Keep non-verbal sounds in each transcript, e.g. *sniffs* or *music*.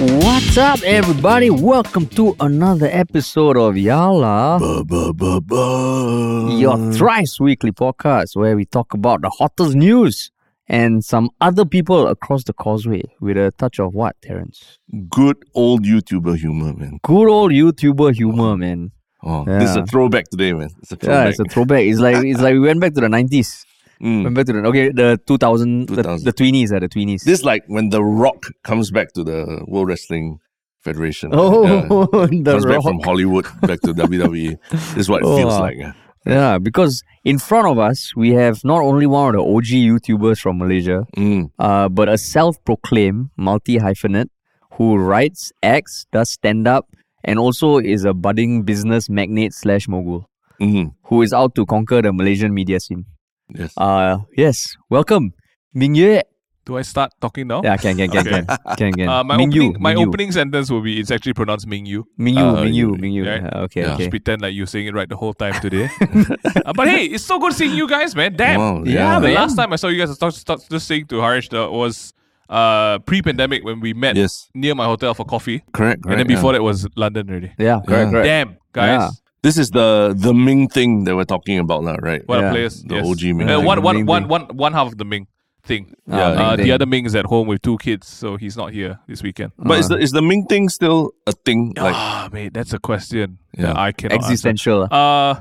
What's up, everybody? Welcome to another episode of Yala, your thrice weekly podcast where we talk about the hottest news and some other people across the causeway with a touch of what, Terence? Good old YouTuber humor, man. Good old YouTuber humor, man. Oh, this is a throwback today, man. It's a Yeah, it's a throwback. It's like it's like we went back to the nineties. Mm. Went back to the okay, the two thousand, the, 2000. the tweenies, uh, the tweenies. This is like when The Rock comes back to the World Wrestling Federation. oh, Yeah. *laughs* the comes back from Hollywood back to WWE. *laughs* This is what it Oh, feels like. yeah. Yeah, because in front of us we have not only one of the OG YouTubers from Malaysia, Mm. uh, but a self-proclaimed multi-hyphenate who writes, acts, does stand-up, and also is a budding business magnate slash mogul Mm. who is out to conquer the Malaysian media scene. Yes. Uh, yes, welcome, Ming Yue. Do I start talking now? Yeah, can can can Okay. can can can. Uh, my Ming Yu, opening, my Ming Yu. opening sentence will be it's actually pronounced Mingyu. Mingyu, Ming Yu, Uh, Ming Yu, you- Ming Yu. right? Yeah, okay, Yeah. okay. Just pretend like you're saying it right the whole time today. *laughs* Uh, but hey, it's so good seeing you guys, man. Damn. Wow, Yeah, yeah. The man. last time I saw you guys, I was talk- talk- just saying to Harish that was uh, pre-pandemic when we met Yes. near my hotel for coffee, Correct, correct. and then before yeah. that was London already. Yeah, correct, Yeah. correct. Damn, guys. Yeah. This is the the Ming thing that we're talking about now, right? What Yeah. a players. The yes. OG Ming Uh, thing. one, one, Ming one, thing. one, one half of the Ming thing. Ah, Yeah, Ming Uh, thing. the other Ming is at home with two kids, so he's not here this weekend. But is the is the Ming thing still a thing? Like ah, mate, that's a question Yeah. that I cannot answer. Existential. Uh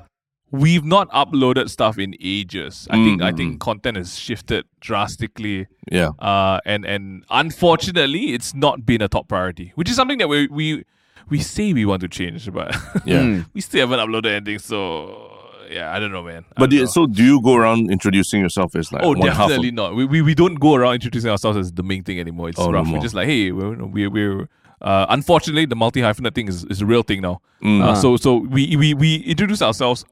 we've not uploaded stuff in ages. I think I Mm, think content has shifted drastically. yeah. Uh and and unfortunately it's not been a top priority. Which is something that we we we say we want to change, but *laughs* Yeah. Mm. we still haven't uploaded anything, so yeah, I don't know, man. I But don't do you- know. so do you go around introducing yourself as like Oh, one half of- definitely not. We, we we don't go around introducing ourselves as the Ming thing anymore. It's Oh, no rough. We're just like, hey, we're we're, we're uh, unfortunately the multi hyphenate thing is, is a real thing now. Mm. Uh, Ah. so so we, we we introduce ourselves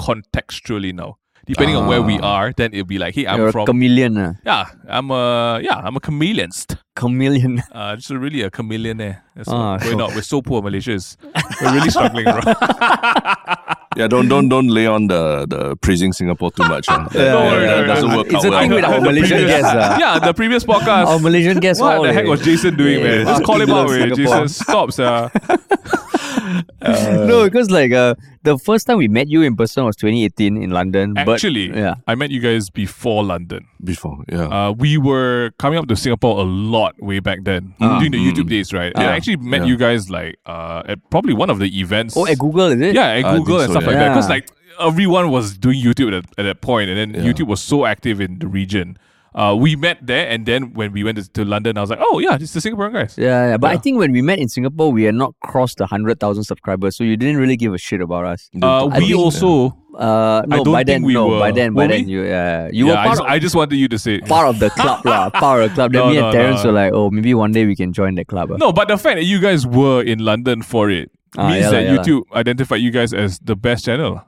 contextually now. Depending on where we Ah. are, then it'll be like, hey, I'm You're a from chameleon. Uh. yeah, I'm a yeah, I'm a chameleonist. Chameleon. *laughs* Uh, just really a chameleon there. That's Ah, all. we're so- not. We're so poor. Malaysia is. We're really struggling, bro. *laughs* Yeah, don't don't don't lay on the the praising Singapore too much. huh? That, Yeah, Don't worry, that doesn't work It's out a well. thing with our Malaysian previous- guests. Uh. *laughs* yeah, the previous podcast. Our Malaysian guests. what the heck was Jason doing, Yeah, man? Just call him fucking out, man. Jason, stop, sir. no, because like uh, the first time we met you in person was 2018 in London. Actually, but, yeah, I met you guys before London. Before, yeah. Uh, we were coming up to Singapore a lot way back then Ah. during the Mm. YouTube days, right? And Ah. I actually met Yeah. you guys like uh, at probably one of the events. oh, at Google is it? yeah, at I Google and so, stuff yeah. like that. Because like everyone was doing YouTube at, at that point, and then Yeah. YouTube was so active in the region. Uh, we met there, and then when we went to, to London, I was like, oh yeah, it's the Singaporean guys. Yeah, yeah, but I think when we met in Singapore, we had not crossed the hundred thousand subscribers, so you didn't really give a shit about us. Uh, we also Uh, no, don't by think then, we no, were. by then, by Were then, we? you, uh, you yeah, were I just, of, I just wanted you to say it. *laughs* part of the club, lah, *laughs* part of the club. Then No, me no, and Terence no. were like, oh, maybe one day we can join the club. ah. No, but the fact that you guys were in London for it Ah, means yeah that yeah. YouTube identified you guys as the best channel.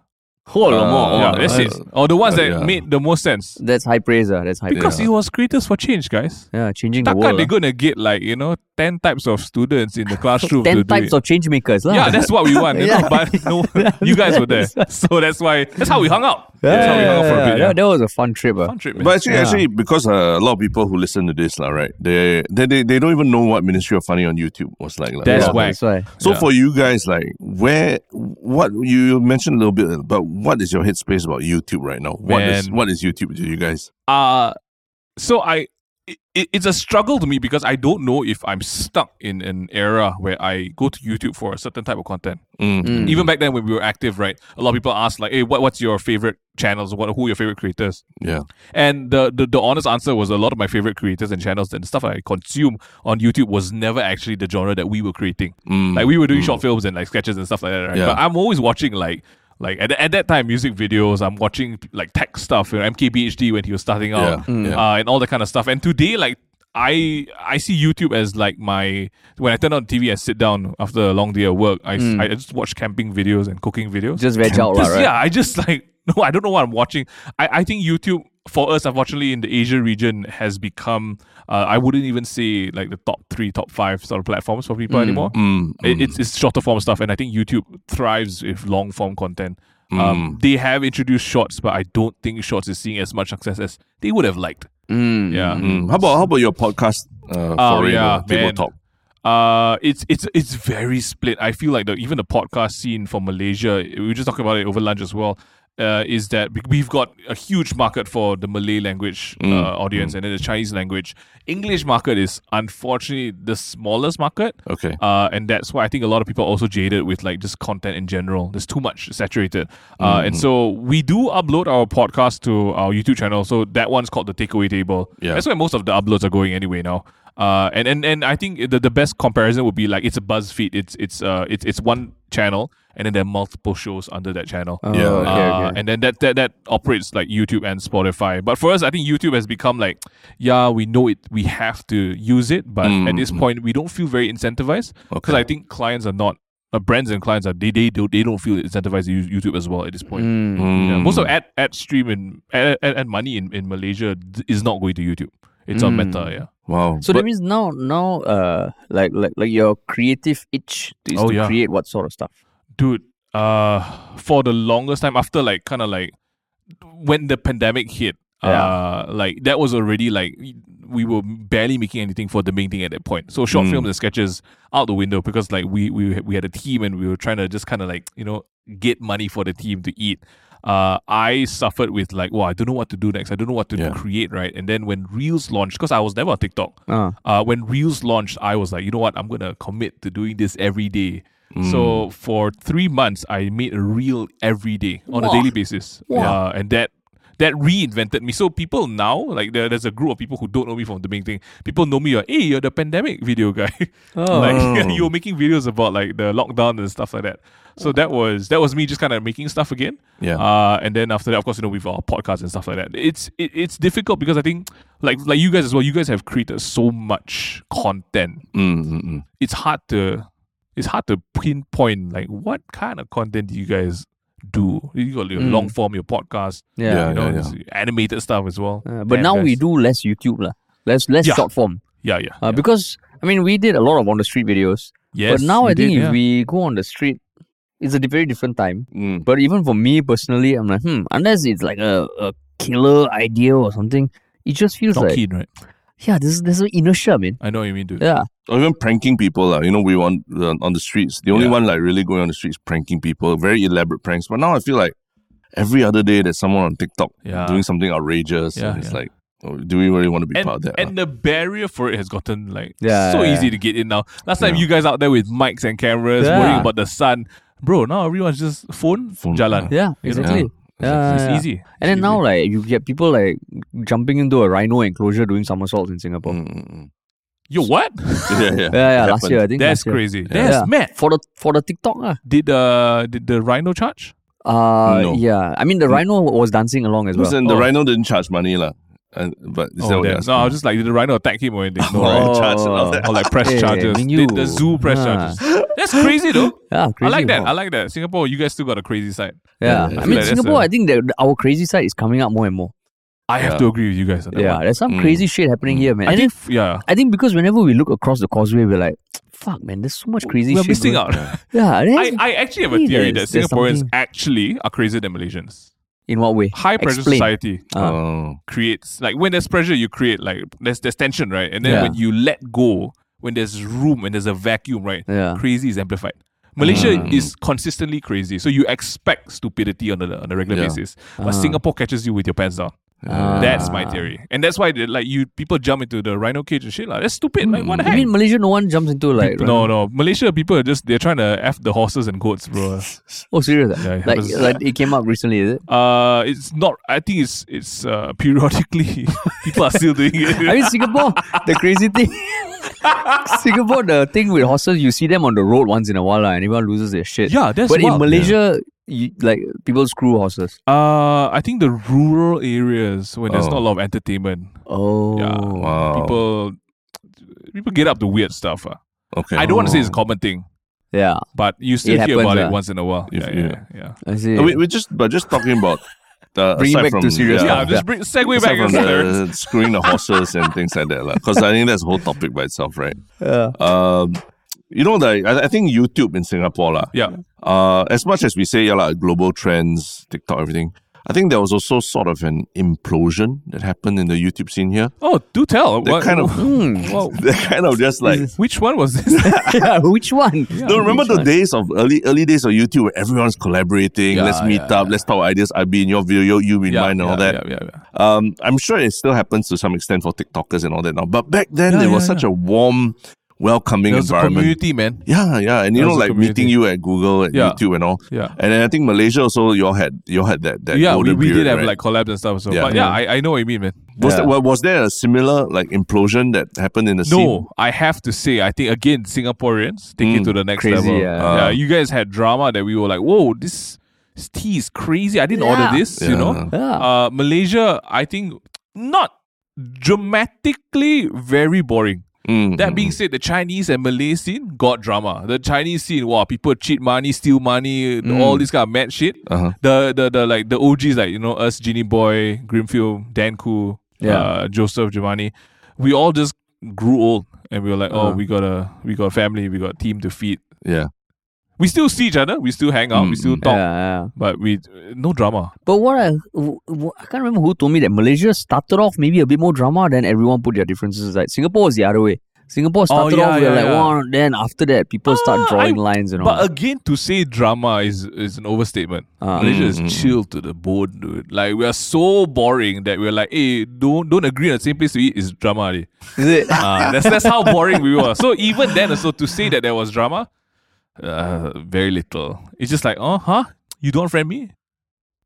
Oh, Uh, more. yeah, oh, that's uh, it. Or the ones uh, that yeah. made the most sense. That's high praise, uh, that's high Because praise. it was creators for change, guys. Yeah, changing the Takkan world. they're ah. gonna get like, you know, 10 types of students in the classroom to *laughs* Ten do types it. of change makers, lah. Yeah, that's what we want. you *laughs* know, Yeah. But no, you guys were there. *laughs* So that's why, that's how we hung out. That's how we hung out for a bit. yeah, Yeah. That, that was a fun trip. ah. Fun trip, man. But actually, Yeah. actually, because uh, a lot of people who listen to this, lah, right? They, they they they don't even know what Ministry of Funny on YouTube was like. lah. That's Yeah. why. That's why. So Yeah. for you guys, like, where, what you mentioned a little bit, but what is your headspace about YouTube right now? What is Man. what is YouTube to you guys? uh so i it, it's a struggle to me because i don't know if i'm stuck in an era where i go to youtube for a certain type of content. Mm. even back then when we were active right a lot of people ask like hey what, what's your favorite channels what who are your favorite creators Yeah. and the, the the honest answer was a lot of my favorite creators and channels and stuff i consume on youtube was never actually the genre that we were creating Mm. like we were doing Mm. short films and like sketches and stuff like that, right? Yeah. But I'm always watching like like at, at that time music videos. I'm watching like tech stuff. You know, MKBHD when he was starting Yeah. out, Mm. yeah. uh, and all that kind of stuff. And today, like I I see YouTube as like my when I turn on TV and sit down after a long day of work. I Mm. I just watch camping videos and cooking videos. Just veg out, right? Yeah, I just *laughs* like no, I don't know what I'm watching. I, I think YouTube for us, unfortunately, in the Asia region, has become uh, I wouldn't even say like the top three, top five sort of platforms for people Mm. anymore. Mm, It- mm, It's it's shorter form stuff, and I think YouTube thrives with long form content. Um, mm. they have introduced shorts, but I don't think shorts is seeing as much success as they would have liked. Mm, Yeah. mm. How about how about your podcast? Uh, Oh, yeah, Table. Talk. Uh, it's it's it's very split. I feel like the even the podcast scene for Malaysia, we were just talking about it over lunch as well. Uh, is that we- we've got a huge market for the Malay language uh, audience and then the Chinese language. English market is unfortunately the smallest market. Okay. Uh, and that's why I think a lot of people are also jaded with like just content in general. There's too much saturated. Uh, and so we do upload our podcast to our YouTube channel. So that one's called the Takeaway Table. Yeah. That's where most of the uploads are going anyway now. Uh, and, and, and I think the, the best comparison would be like it's a BuzzFeed. It's it's uh it's it's one channel and then there are multiple shows under that channel. Oh, Yeah, okay, Uh, okay. and then that, that that operates like YouTube and Spotify. But for us, I think YouTube has become like, yeah, we know it, we have to use it, but at this point, we don't feel very incentivized because Okay. I think clients are not. Uh, brands and clients are they they don't they don't feel incentivized to use YouTube as well at this point. Mm. Yeah, Mm. most of ad ad stream and ad, ad, ad money in, in Malaysia is not going to YouTube. It's on Mm. Meta. Yeah. Wow. So But- that means now, now, uh, like, like, like your creative itch is Oh, to yeah. create what sort of stuff? Dude uh for the longest time after like kind of like when the pandemic hit uh like that was already like we were barely making anything for the Ming thing at that point so short Mm. films and sketches out the window because like we we we had a team and we were trying to just kind of like you know get money for the team to eat uh, I suffered with like, well, I don't know what to do next. I don't know what to Yeah. create, right? And then when Reels launched, because I was never on TikTok, Uh, uh, when Reels launched, I was like, you know what? I'm gonna commit to doing this every day. Mm. So for three months, I made a reel every day on a daily basis. Wow. Uh, and that that reinvented me. So people now, like there, there's a group of people who don't know me from the Ming thing. People know me, like, hey, you're the pandemic video guy. *laughs* Oh. like *laughs* you're making videos about like the lockdown and stuff like that. So that was that was me just kind of making stuff again. Yeah. Uh, and then after that, of course, you know, with our podcast and stuff like that, it's it, it's difficult because I think like like you guys as well. You guys have created so much content. Mm, mm, mm. It's hard to it's hard to pinpoint like what kind of content do you guys do? You got your Mm. long form, your podcast, yeah. Yeah. you know, it's animated stuff as well. Uh, but Damn, now we do less YouTube, lah. Less, less Yeah. short form. Yeah, yeah. Uh, yeah. Because I mean, we did a lot of on the street videos. yes, but now I think did, if yeah. we go on the street, it's a very different time. Mm. But even for me personally, I'm like, hmm, unless it's like a, a killer idea or something, it just feels not like, keen, right? yeah, there's there's an inertia, man. I know what you mean, dude. Yeah. Or even pranking people. Uh, you know, we want on, uh, on the streets. The only Yeah. one like really going on the streets pranking people, very elaborate pranks. But now I feel like every other day there's someone on TikTok Yeah. doing something outrageous. Yeah, and it's yeah. like, oh, do we really want to be and, part of that? and the barrier for it has gotten like Yeah, so yeah, easy to get in now. Last time Yeah. you guys out there with mics and cameras, Yeah. worrying about the sun, bro. Now everyone's just phone, Phone, jalan. Yeah, You exactly. Yeah, it's yeah. easy. And then It's now, like, you get people like jumping into a rhino enclosure doing somersaults in Singapore. Mm, mm, mm. Yo, what? *laughs* yeah, yeah. Yeah, yeah, last year I think. That's year. crazy. Yeah. That's mad. For the for the TikTok, uh, Did uh did the rhino charge? uh No. yeah. I mean the rhino was dancing along as well. Listen, the Oh. rhino didn't charge money, lah. And but is that Oh, what you're damn. asking? no, I was just like, did the rhino attack him or anything? *laughs* No, Oh, right? charge and all that. Or like press *laughs* Hey, charges. mean Did you. the zoo press Ah. charges? That's crazy though. Yeah, crazy I like that. wow. I like that. Singapore, you guys still got a crazy side. Yeah, Yeah, I I mean like Singapore. a- I think that our crazy side is coming up more and more. I have Yeah. to agree with you guys on that Yeah, one. there's some Mm. crazy shit happening here, man. I And think, then, yeah. I think because whenever we look across the causeway, we're like, fuck, man, there's so much crazy We're shit. missing going- out. *laughs* Yeah, I, I actually have a theory that there's- there's Singaporeans something- actually are crazier than Malaysians. in what way? High pressure Explain. society Uh, Oh. creates like when there's pressure, you create like there's there's tension, right? And then Yeah. when you let go, when there's room and there's a vacuum, right? Yeah. Crazy is amplified. Malaysia Mm. is consistently crazy, so you expect stupidity on a on a regular Yeah. basis. But Ah. Singapore catches you with your pants down. Ah. That's my theory, and that's why they- like you people jump into the rhino cage and shit. Like that's stupid. Like what the heck? mean Malaysia? No one jumps into like no, no. Malaysia people are just they're trying to f the horses and goats, bro. *laughs* Oh, serious? ah? Yeah, it like, like it came up recently, is it? Uh, it's not. I think it's it's uh, periodically *laughs* people are still doing it. I mean, Singapore, the crazy thing. *laughs* Singapore, the thing with horses, you see them on the road once in a while, and everyone loses their shit. yeah, that's but in. Malaysia, you, like people screw horses. Uh, I think the rural areas when there's Oh. not a lot of entertainment, Oh, Yeah. Wow. people people get up to weird stuff. Uh. okay. I don't want to say it's a Oh. common thing, yeah. but you still It hear happens, about ah. it once in a while. If Yeah, you- yeah, yeah. I see. Uh, we, we just but just talking about uh, *laughs* Bring it aside back from to serious Yeah, stuff. just bring, segue aside back. from into the screwing the horses and things like that, because I think that's a whole topic by itself, right? Yeah. Um, you know, like I, I think YouTube in Singapore, lah. Yeah, Uh, as much as we say, yeah, like global trends, TikTok, everything. I think there was also sort of an implosion that happened in the YouTube scene here. Oh, do tell. They're What- kind of- Hmm. Whoa. *laughs* They're kind of just like *laughs* Which one was this? *laughs* yeah, which one? no, remember the one? days of early early days of YouTube where everyone's collaborating. Yeah, let's meet yeah, up. Let's talk ideas. I be in your video, you in mine, and all that. Yeah, yeah, yeah. Um, I'm sure it still happens to some extent for TikTokers and all that now. But back then, Yeah, there was yeah, such a warm, welcoming There was a environment. community, man. Yeah, yeah, and you There know, was a like meeting you at Google and Yeah. YouTube and all. Yeah. And then I think Malaysia also, you all had you all had that that yeah, we, golden we did period, have right? like collabs and stuff. So, Yeah. but yeah, I, I know what you mean, man. was Yeah. there, was there a similar like implosion that happened in the scene? No, I have to say, I think again, Singaporeans take it Mm, to the next crazy, level. yeah. yeah, you guys had drama that we were like, whoa, this, this tea is crazy. I didn't Yeah. order this, you know. Yeah. Uh, Malaysia, I think, not dramatically very boring. Mm, That mm, being said, the Chinese and Malay scene got drama. The Chinese scene, wow, people cheat money, steal money, all this kind of mad shit. Uh-huh. The the the like the OGs like you know us, Jinnyboy, Grimfield, Dan Khoo, Yeah. uh, Joseph Giovanni, we all just grew old and we were like, oh, Uh. we got a we got a family, we got a team to feed. yeah. We still see each other, we still hang out, we Mm, still mm. talk, yeah, yeah. but we no drama. But what I I can't remember who told me that Malaysia started off maybe a bit more drama, then everyone put their differences aside. Singapore was the other way. Singapore started Oh, yeah, off yeah, like yeah. one, then after that people start Ah, drawing I- lines and all. But again, to say drama is is an overstatement. Ah. Malaysia Mm, is chill to the bone, dude. Like we are so boring that we're like, hey, don't don't agree on the same place to eat is drama. Is it? Ah, that's that's how boring we were. So even then, so to say that there was drama, uh, very little. It's just like, oh, huh? You don't friend me?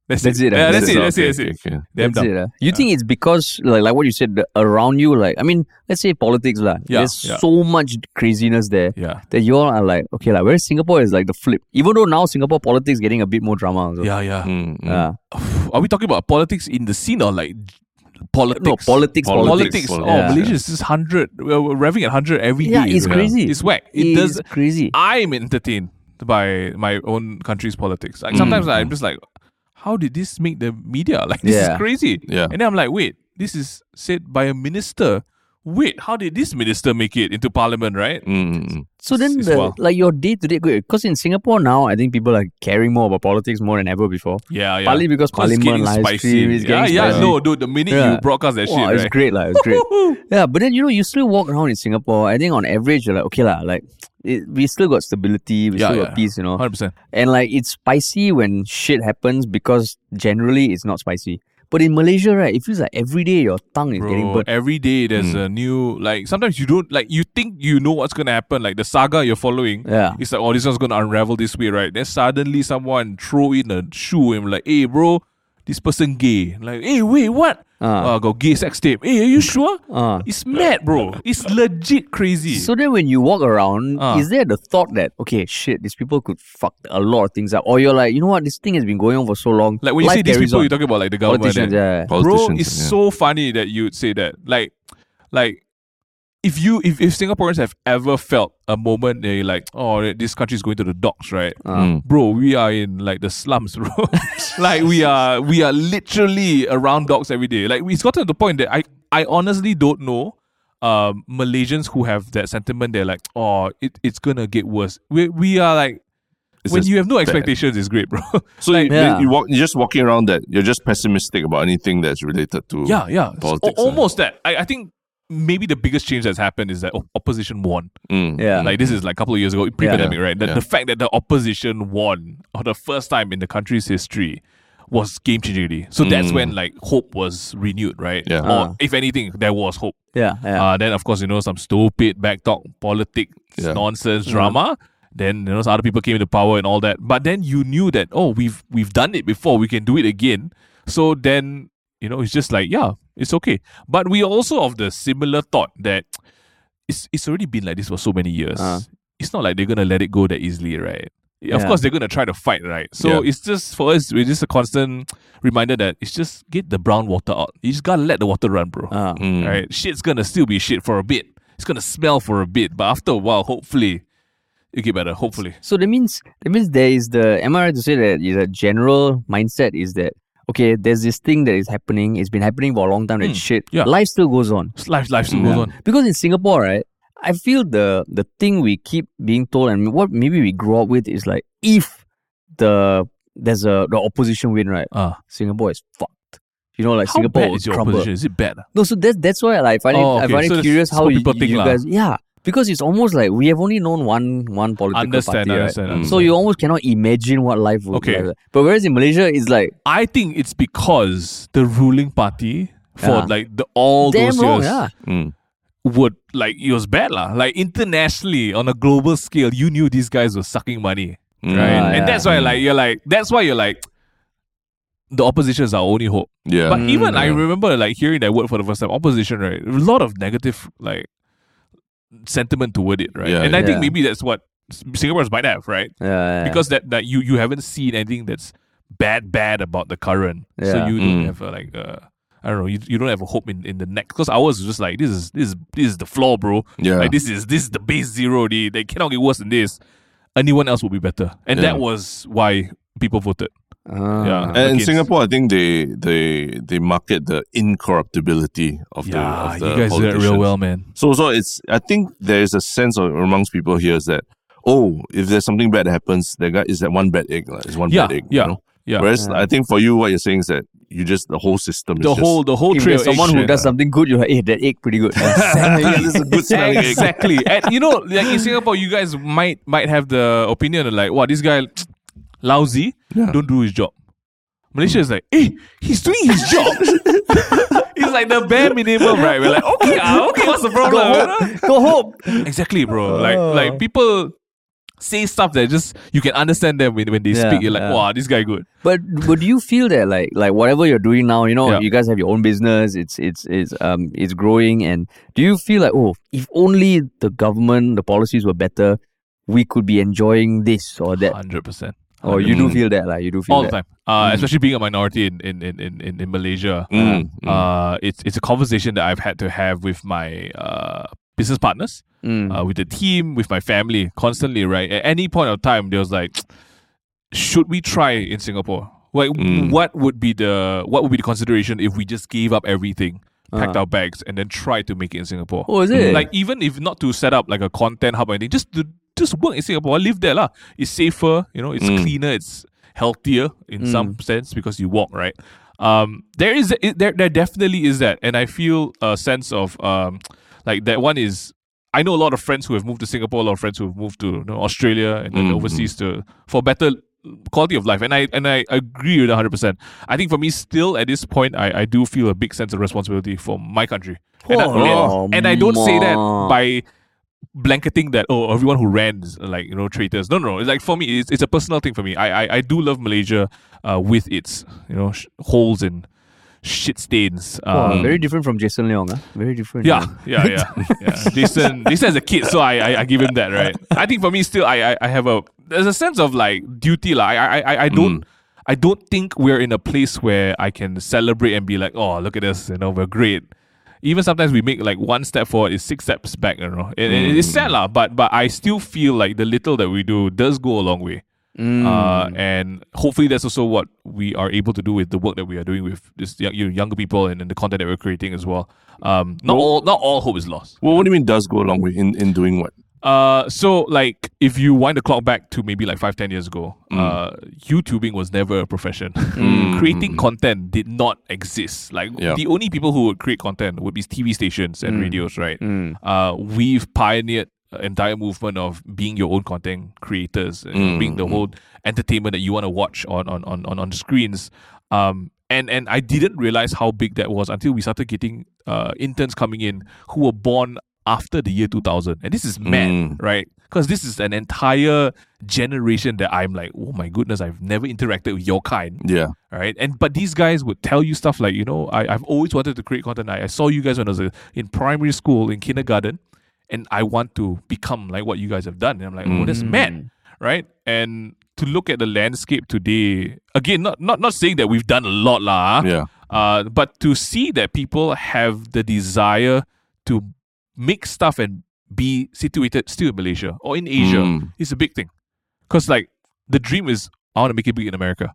That's, That's it, Yeah, uh, that's, that's it. it. That's it. Okay, That's it. okay, okay. Damn That's dumb. it, uh. You think it's because like like what you said around you, like I mean, let's say politics lah. Yeah, There's yeah. so much craziness there Yeah. that you all are like, okay, like whereas Singapore is like the flip. Even though now Singapore politics getting a bit more drama. Also. Yeah, yeah. Mm, mm. Yeah. Are we talking about politics in the scene or like politics? No, politics, Politics, Politics. politics. Oh, Yeah. Malaysia is just hundred. We're, we're revving at hundred every day. Yeah, it's bro. crazy. It's whack. It It does. is crazy. I'm entertained by my own country's politics. Like sometimes I'm just like, how did this make the media? *laughs* Like this Yeah. is crazy. Yeah. And then I'm like, wait, this is said by a minister. Wait, how did this minister make it into parliament? Right? Mm, mm, mm. So then, the, wild. like your day to day, because in Singapore now, I think people are caring more about politics more than ever before. Yeah, yeah. Partly because Parliament live stream is Yeah, yeah. spicy. No, dude. The minute Yeah. you broadcast that Wow, shit, it's right? great, like it's great. *laughs* yeah, but then you know you still walk around in Singapore. I think on average you're like okay lah, like it, we still got stability, we Yeah, still yeah. got peace, you know. Hundred percent. And like it's spicy when shit happens because generally it's not spicy. But in Malaysia, right, it feels like every day your tongue is getting burnt. every day there's Mm. a new like sometimes you don't like you think you know what's gonna happen like the saga you're following Yeah. it's like oh this one's gonna unravel this way right then suddenly someone throw in a shoe and like hey bro this person gay like hey wait what Ah. uh, got gay sex tape hey are you sure Ah. it's mad bro it's legit crazy So then when you walk around, Ah. is there the thought that okay, shit, these people could fuck a lot of things up? Or you're like, you know what, this thing has been going on for so long. like when you Life say these people on. you're talking about like the government politicians, eh? yeah. bro Politicians, it's yeah. so funny that you'd say that like like if you if, if singaporeans have ever felt a moment they like oh this country is going to the docks right Ah. Mm. bro we are in like the slums bro *laughs* like we are we are literally around dogs every day like it's gotten to the point that i i honestly don't know um malaysians who have that sentiment they're like oh it, it's gonna get worse we, we are like It's when you have no bad. expectations it's great bro *laughs* So you, Yeah. you walk, you're just walking around that you're just pessimistic about anything that's related to Yeah, yeah. Politics, al- uh. almost that. I, I think maybe the biggest change that's happened is that opposition won. Mm. Yeah. Like this is like a couple of years ago, pre-pandemic, Yeah. right? The, Yeah. the fact that the opposition won for the first time in the country's history was game changing. already. So that's Mm. when like hope was renewed, right? Yeah. Or Ah. if anything, there was hope. yeah, yeah. Uh, then of course you know some stupid back talk, politics, Yeah. nonsense drama. Then you know some other people came into power and all that. But then you knew that oh we've we've done it before, we can do it again. So then you know it's just like yeah, it's okay. But we are also of the similar thought that *tsk* it's it's already been like this for so many years. Uh. It's not like they're gonna let it go that easily, right? Of course they're gonna try to fight, right? So Yeah. it's just for us, it's just a constant *tsk* reminder that it's just get the brown water out. You just gotta let the water run, bro. Mm. Right? Shit's gonna still be shit for a bit. It's gonna smell for a bit, but after a while, hopefully, it get better. Hopefully. So that means that means there is the am I right to say that is a general mindset is that okay, there's this thing that is happening, it's been happening for a long time, that Mm, shit. yeah. Life still goes on. Life, life still Mm. goes on. Because in Singapore, right, I feel the the thing we keep being told and what maybe we grew up with is like if the there's a the opposition win, right? Uh, Singapore is fucked. You know, like how Singapore bad is your crumble. opposition? Is it bad? No, so that's that's why like, I find it, Oh, I find So it curious how what you, people think you guys, yeah, because it's almost like we have only known one one political Understand, party, right? understand, Mm. understand. So you almost cannot imagine what life would Okay. be like. But whereas in Malaysia, it's like I think it's because the ruling party for Yeah. like the all damn those long, years yeah. Mm. would like it was bad lah. Like internationally on a global scale, you knew these guys were sucking money, Mm. right? Ah, and yeah. that's why like you're like that's why you're like *tsk* the opposition is our only hope. Yeah. But even I remember like hearing that word for the first time, opposition, right? A lot of negative like sentiment toward it, right? Yeah, and I yeah. think maybe that's what Singaporeans might have, right? Yeah. Because that that you you haven't seen anything that's bad bad about the current, so you don't Mm. have a, like uh, I don't know, you, you don't have a hope in, in the next. Because ours is just like this is this is this is the floor, bro. Yeah. Like this is this is the base zero. They they cannot get worse than this. Anyone else will be better, and Yeah. that was why people voted. Ah. Yeah. And in Singapore, I think they they they market the incorruptibility of the Yeah, of the you guys do that real well, man. So so it's I think there is a sense of amongst people here is that oh if there's something bad that happens there guy is that one bad egg like, it's one Yeah, bad egg yeah, you know? yeah. Whereas Yeah. I think for you what you're saying is that you just the whole system is The just, whole the whole If trail. someone who does something good, you're like, hey, that egg pretty good. *laughs* *laughs* yeah, this is a good smelling egg. exactly. and you know, like in Singapore, you guys might might have the opinion of like, wow, this guy lousy, Yeah. don't do his job. Malaysia is like, hey, he's doing his job. *laughs* it's like the bare minimum, right? We're like, okay, ah, okay, what's the problem? Go home. exactly, bro. Like like people say stuff that just you can understand them when, when they Yeah, speak. You're like, yeah. wow, this guy good. But but do you feel that like like whatever you're doing now, you know, Yeah. you guys have your own business, it's it's it's um it's growing and do you feel like oh if only the government, the policies were better, we could be enjoying this or that? Hundred percent. Or you do Mm. feel that like you do feel All that. the time. Uh, especially being a minority in, in, in, in, in- in Malaysia. Mm, mm. uh, it's it's a conversation that I've had to have with my uh, business partners, Mm. uh, with the team, with my family, constantly. Right at any point of time, there was like, should we try in Singapore? Like, Mm. what would be the what would be the consideration if we just gave up everything, packed Uh. our bags, and then tried to make it in Singapore? Oh, is it? Like even if not to set up like a content hub or anything, just to just work in Singapore, live there lah. It's safer, you know. It's Mm. cleaner. It's healthier in some Mm. sense because you walk right. Um, there is it, there there definitely is that, and I feel a sense of um, *tsk* like that one is. I know a lot of friends who have moved to Singapore, a lot of friends who have moved to you know, Australia and then Mm, overseas to for better quality of life. And I and I agree with hundred percent. I think for me, still at this point, I, I do feel a big sense of responsibility for my country. And, I, Oh, and, and I don't say that by blanketing that oh everyone who ran is like you know traitors. No, no, no. It's like for me, it's, it's a personal thing for me. I I, I do love Malaysia uh, with its you know sh- holes and shit stains. Wow, Um, very different from Jason Leong, huh? Very different. yeah, yeah, yeah, yeah. *laughs* Jason, Jason as a kid, so I, I, I give him that, right? I think for me, still, I, I, I have a there's a sense of like duty, like I, I, I- don't, I don't think we're in a place where I can celebrate and be like, oh, look at us, you know, we're great. Even sometimes we make like one step forward is six steps back, you know. And, and it's sad, lah, but but I still feel like the little that we do does go a long way. Mm. Uh, and hopefully that's also what we are able to do with the work that we are doing with this young, know, younger people and, and the content that we're creating as well. Um, not Well- all not all hope is lost. well, what do you mean does go a long way in, in doing what? Uh, so like if you wind the clock back to maybe like five ten years ago, Mm. uh, YouTubing was never a profession. *laughs* *laughs* Mm, Creating content did not exist. Like Yeah. the only people who would create content would be TV stations and Mm. radios, right? Mm. uh, we've pioneered entire movement of being your own content creators, and being the mm. whole entertainment that you want to watch on on on on, on screens. Um, and and I didn't realize how big that was until we started getting uh, interns coming in who were born after the year 2000 and this is mad Mm. right because this is an entire generation that i'm like oh my goodness i've never interacted with your kind Yeah. right? And but these guys would tell you stuff like, you know, I, I've always wanted to create content. I, I saw you guys when I was uh, in primary school, in kindergarten, and I want to become like what you guys have done. And I'm like, oh, that's Mm. mad, right? And to look at the landscape today, again, not not not saying that we've done a lot, lah. Yeah. Uh, but to see that people have the desire to make stuff and be situated still in Malaysia or in Asia Mm. is a big thing. Because like the dream is I want to make it big in America.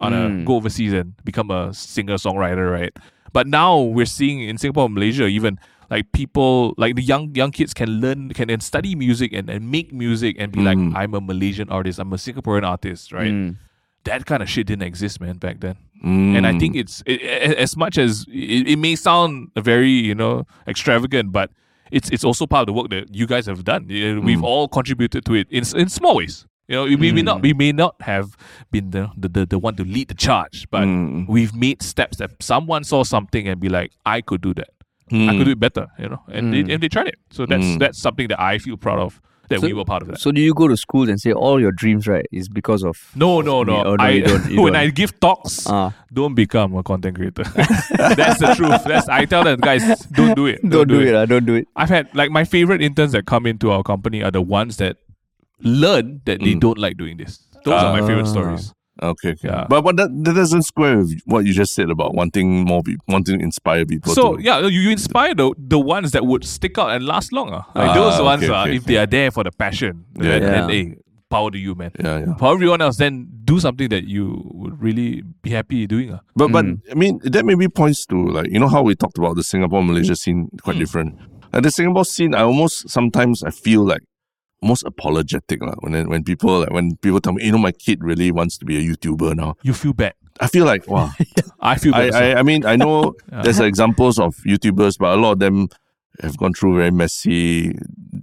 I want to Mm. go overseas and become a singer songwriter, right? But now we're seeing in Singapore and Malaysia even like people like the young young kids can learn can and study music and, and make music and be like Mm. I'm a Malaysian artist, I'm a Singaporean artist, right? Mm. that kind of shit didn't exist, man, back then. Mm. And I think it's it, as much as it, it may sound very you know extravagant, but it's it's also part of the work that you guys have done. We've all contributed to it in in small ways. You know, we, we may not we may not have been the, the, the, one to lead the charge, but Mm. we've made steps that someone saw something and be like, I could do that. I could do it better. You know, and they, and they tried it. So that's Mm. that's something that I feel proud of that So- we were part of that. So do you go to schools and say all your dreams, right, is because of No, no, no. No, I, don't, *laughs* when don't. I give talks, Ah. don't become a content creator. *laughs* That's the truth. That's I tell them guys, don't do it. *laughs* don't, do it, ah, don't do it. I've had like my favorite interns that come into our company are the ones that learn that they Mm. don't like doing this. Those are my favorite Ah. stories. Okay, okay. Yeah. But but that, that doesn't square with what you just said about wanting more people, wanting to inspire people. So to, yeah, you, you inspire the the ones that would stick out and last longer. Like Ah, those ones okay, are okay, if they are there for the passion. Yeah, then, yeah. then hey, power to you, man. yeah, yeah. For everyone else, then do something that you would really be happy doing. ah. But but Mm. I mean that maybe points to like you know how we talked about the Singapore Malaysia scene quite different. Like the Singapore scene, I almost sometimes I feel like almost apologetic lah when when people like when people tell me eh, you know my kid really wants to be a YouTuber now. You feel bad. I feel like wow. *laughs* I feel I, bad. also. I I mean I know *laughs* there's examples of YouTubers, but a lot of them have gone through very messy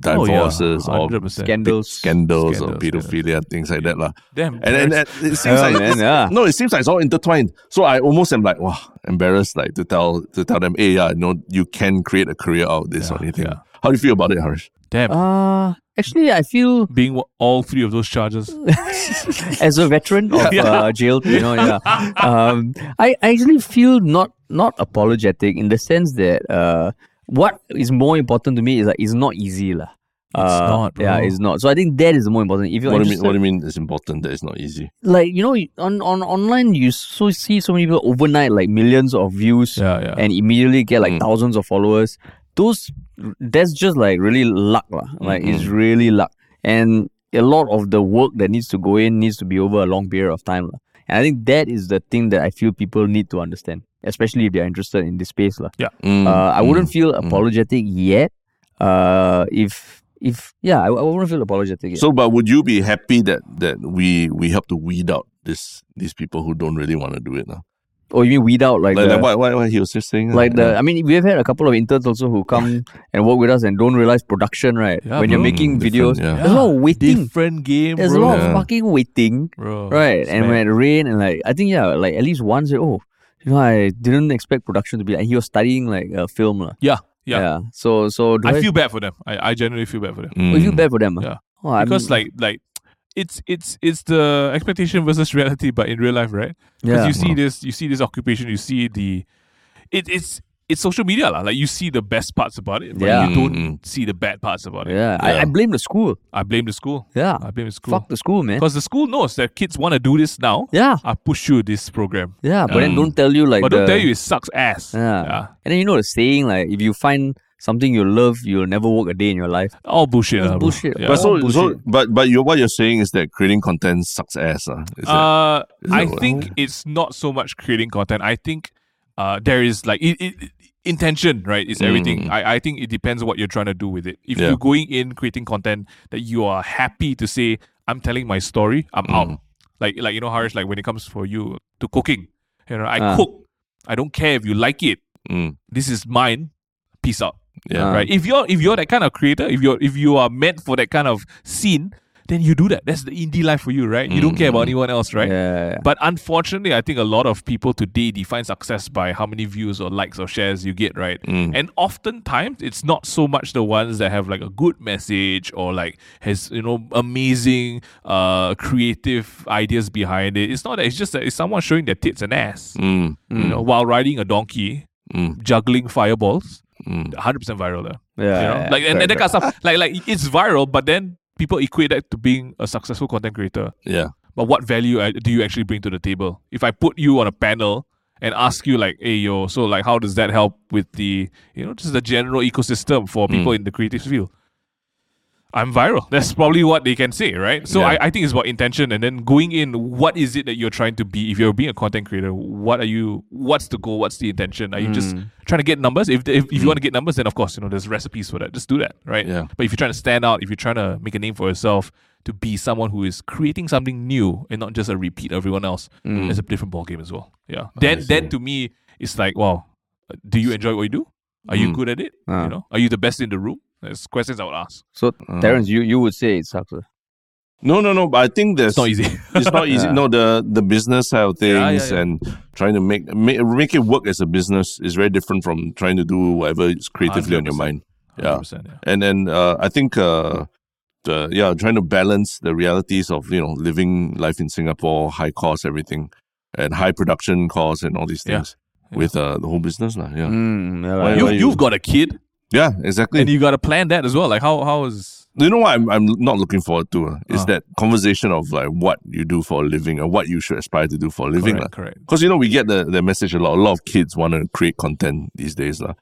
Oh, yeah, divorces or 100%. Scandals. scandals, or Scandals, pedophilia, things like that lah. Damn. And and, and it seems like man, yeah. no, it seems like it's all intertwined. So I almost am like, wow, embarrassed like to tell to tell them, hey, yeah, you know, you can create a career out of this or anything. yeah. How do you feel about it, Harish? Damn. Uh actually I feel being all three of those charges. *laughs* as a veteran of Yeah. uh, jail, you know, yeah. *laughs* Um, I, I actually feel not not apologetic in the sense that uh, what is more important to me is like it's not easy, lah. It's Uh, not, Yeah, it's not. So I think that is the more important. If you're What do you mean? What do you mean? It's important that it's not easy. like you know, on on online you so see so many people overnight like millions of views Yeah, yeah. and immediately get like Mm. thousands of followers. Those that's just like really luck, lah. Like it's really luck, and a lot of the work that needs to go in needs to be over a long period of time, lah. And I think that is the thing that I feel people need to understand, especially if they're interested in this space, lah. Mm, Uh, I wouldn't mm. feel apologetic yet. Uh, if if yeah, I, I wouldn't feel apologetic yet. So, but would you be happy that that we we help to weed out this these people who don't really want to do it now? Oh, you mean weed out like, Like, the, like what, what what he was just saying. uh, like the. I mean we've had a couple of interns also who come and work with us and don't realize production right Yeah, when you're making Different, videos yeah. there's a lot of waiting Different game, there's bro. a lot Yeah. of fucking waiting bro. right and when it rain and like I think yeah like at least once oh you know I didn't expect production to be Like, he was studying like a film lah. Yeah, yeah. so so do I feel bad for them. I, I genuinely feel bad for them. oh, you feel Mm. bad for them ah? Yeah. oh, I'm- because like like it's it's it's the expectation versus reality but in real life right? Because yeah. you see this you see this occupation you see the it, it's it's social media lah. like you see the best parts about it but Yeah. you don't Mm. see the bad parts about it. Yeah, I, I blame the school. I blame the school. Yeah. I blame the school. Fuck the school man. Because the school knows that kids want to do this now yeah. I push you this program. Yeah but then Um, don't tell you like but don't tell you it sucks ass. Yeah. And then you know the saying like if you find something you love, you'll never work a day in your life. all bullshit That's lah, bro. bullshit. Yeah. But so, Oh, so bullshit. but but you what you're saying is that creating content sucks ass. Uh, is that, Uh, is I that what- think it's not so much creating content. I think uh, there is like it, it, intention, right? Is everything. Mm. I, I think it depends what you're trying to do with it. If Yeah. you're going in creating content that you are happy to say, I'm telling my story, I'm Mm. out. Like like you know, Harish, like when it comes for you to cooking, you know, I Ah. cook. I don't care if you like it. Mm, This is mine. Peace out. Yeah. Ah. right? If you're if you're that kind of creator, if you're if you are meant for that kind of scene, then you do that. That's the indie life for you, right? You don't care about Mm. anyone else, right? Yeah. But unfortunately, I think a lot of people today define success by how many views or likes or shares you get, right? Mm. And oftentimes, it's not so much the ones that have like a good message or like has you know amazing uh creative ideas behind it. It's not that. It's just that it's someone showing their tits and ass, Mm, you know, while riding a donkey, mm, juggling fireballs. Mm. Hundred percent viral there. yeah. You know, yeah, like and, and that kind of stuff. Like like it's viral, but then people equate that to being a successful content creator. Yeah. But what value uh, do you actually bring to the table? If I put you on a panel and ask you like, hey yo, so like how does that help with the you know just the general ecosystem for people Mm. in the creative field? I'm viral. That's probably what they can say, right? So Yeah. I, I think it's about intention and then going in, what is it that you're trying to be? If you're being a content creator, what are you what's the goal? What's the intention? Are you just Mm. trying to get numbers? If if, if you want to get numbers, then of course, you know, there's recipes for that. Just do that, right? Yeah. But if you're trying to stand out, if you're trying to make a name for yourself, to be someone who is creating something new and not just a repeat of everyone else, Mm. it's a different ballgame as well. Yeah. Then then to me, it's like, wow, do you enjoy what you do? Are you Mm. good at it? Ah. You know, are you the best in the room? There's questions I would ask. So Uh-huh. Terence, you you would say it sucks. uh? No, no, no. But I think there's It's not easy. *laughs* it's not easy. *laughs* Yeah. No, the the business side of things Yeah, yeah, yeah. and trying to make, make make it work as a business is very different from trying to do whatever is creatively on your mind. Yeah. yeah. And then uh, I think uh, the yeah, trying to balance the realities of you know living life in Singapore, high cost, everything, and high production costs and all these Yeah. things with uh, the whole business, lah. Yeah, Mm, yeah, Why- like- You, why you- you've got a kid yeah, exactly. and you got to plan that as well. Like, how how is. you know what I'm, I'm not looking forward to uh, is Ah. that conversation of like what you do for a living or what you should aspire to do for a living. Correct, lah. correct. Because you know we get the, the message a lot. A lot of kids want to create content these days, lah.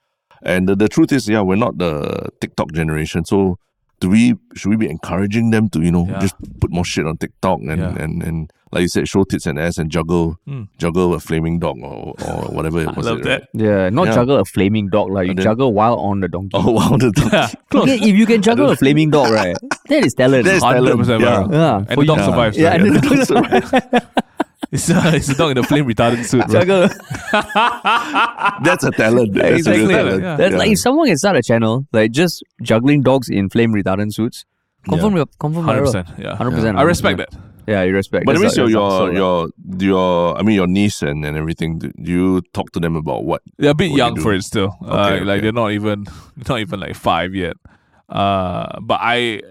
And the, the truth is, yeah, we're not the TikTok generation. So do we? Should we be encouraging them to you know Yeah. just put more shit on TikTok and, Yeah. and and like you said, show tits and ass and juggle Mm. juggle a flaming dog or or *laughs* whatever it I love it, that. right? yeah, not Yeah. juggle a flaming dog like you then- juggle while on the donkey. Oh wow, the dog. Yeah, close. Okay, if you can juggle a flaming dog, right? *laughs* That is talent. That is talent, 100% yeah. yeah, And for the you- dog Yeah. survives. Yeah, right? and then the dog *laughs* it's, a, it's a dog in a flame retardant suit. Juggle. That's a talent. That's a real exactly. talent. Yeah. That's Yeah. like if someone can start a channel like just juggling dogs in flame retardant suits. Confirm, yeah. confirm, Hundred viral. percent. Yeah, 100%, I respect 100%. that. Yeah, you respect. But it means That's your your your your I mean your niece and, and everything. Do you talk to them about what? They're a bit What you young for it still. uh, Okay, like they're not even not even like five yet. Uh, but I,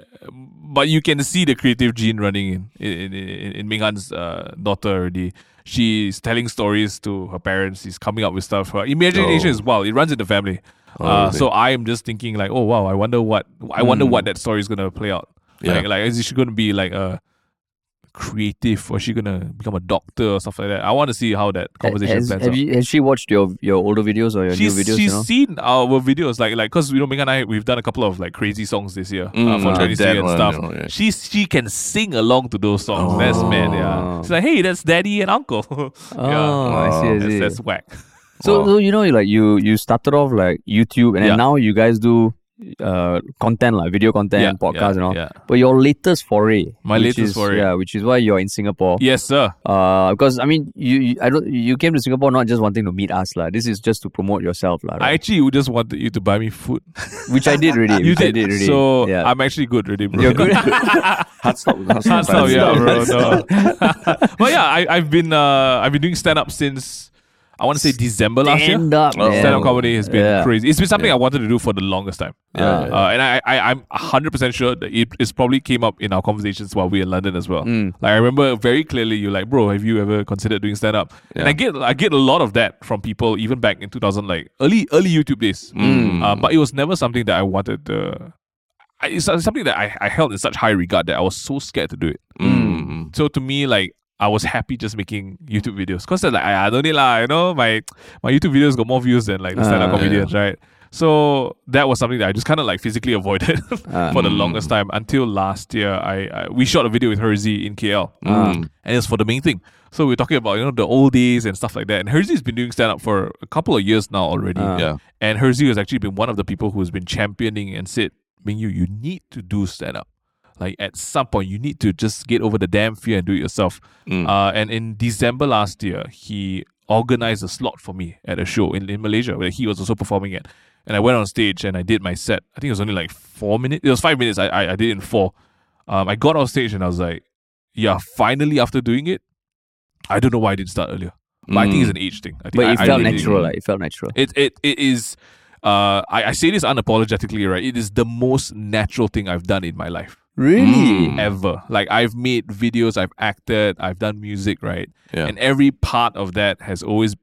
but you can see the creative gene running in in in, in Ming Han's uh, daughter already. She's telling stories to her parents. She's coming up with stuff. Her imagination Oh. is wild. It runs in the family. Oh, uh, really? so I am just thinking like, oh wow, I wonder what I wonder what that story is gonna play out. Yeah. Like, like is she gonna be like a creative or is she gonna become a doctor or stuff like that? I want to see how that conversation Has, plans have out you, has she watched your your older videos or your she's new videos? she's you know? seen our videos like like because you know Ming Han and I we've done a couple of like crazy songs this year uh, Mm, for uh, Chinese that New Year and stuff. you know, yeah. She's she can sing along to those songs. That's man, yeah. Oh. She's like, hey, that's daddy and uncle. *laughs* Oh, yeah, I see, I Wow. that's, that's whack. So, Wow. so you know, like you you started off like YouTube, and Yeah. then now you guys do uh content like video content, Yeah, podcast, yeah, and all. yeah. But your latest foray, My latest is, foray. yeah, which is why you're in Singapore. Yes, sir. Uh, because I mean, you, you I don't you came to Singapore not just wanting to meet us, lah. This is just to promote yourself, lah. I actually just wanted you to buy me food. *laughs* which I did already. you did. did already. So yeah. I'm actually good already, bro. You're good. *laughs* Hard stop. Hard Hard stop, yeah, bro. *laughs* No. but yeah, I, I've been uh, I've been doing stand up since I want to say December last year. Stand up, Oh. man. Stand up comedy has been Yeah. crazy. It's been something I wanted to do for the longest time. Yeah, Ah. Uh, and I, I, I'm 100% sure that it it's probably came up in our conversations while we were in London as well. Mm. Like I remember very clearly, you like, bro, have you ever considered doing stand up? And I get I get a lot of that from people even back in 2000, like early early YouTube days. Mm. Uh, but it was never something that I wanted. to... I, it's something that I, I held in such high regard that I was so scared to do it. Mm. So to me, like I was happy just making YouTube videos because like I, I don't need lah, you know, my my YouTube videos got more views than like the stand up Ah, comedians, right? So that was something that I just kind of like physically avoided *laughs* Ah. for the longest time until last year. I, I we shot a video with Hersey in KL, Mm. and it's for the Ming thing. So we're talking about you know the old days and stuff like that. And Hersey's been doing stand up for a couple of years now already. Ah. Yeah. And Hersey has actually been one of the people who's been championing and said, Mingyu, you you need to do stand up. Like at some point, you need to just get over the damn fear and do it yourself. Mm. Uh, and in December last year, he organized a slot for me at a show in, in Malaysia where he was also performing at. And I went on stage and I did my set. I think it was only like four minutes. It was five minutes. I I, I did it in four. Um, I got on stage and I was like, yeah, finally after doing it, I don't know why I didn't start earlier. But I think it's an age thing. I think But I, it felt really- natural, like it felt natural. it it it is. Uh, I, I say this unapologetically, right? It is the most natural thing I've done in my life Really? Mm. ever. Like I've made videos, I've acted, I've done music, right? Yeah. And every part of that has always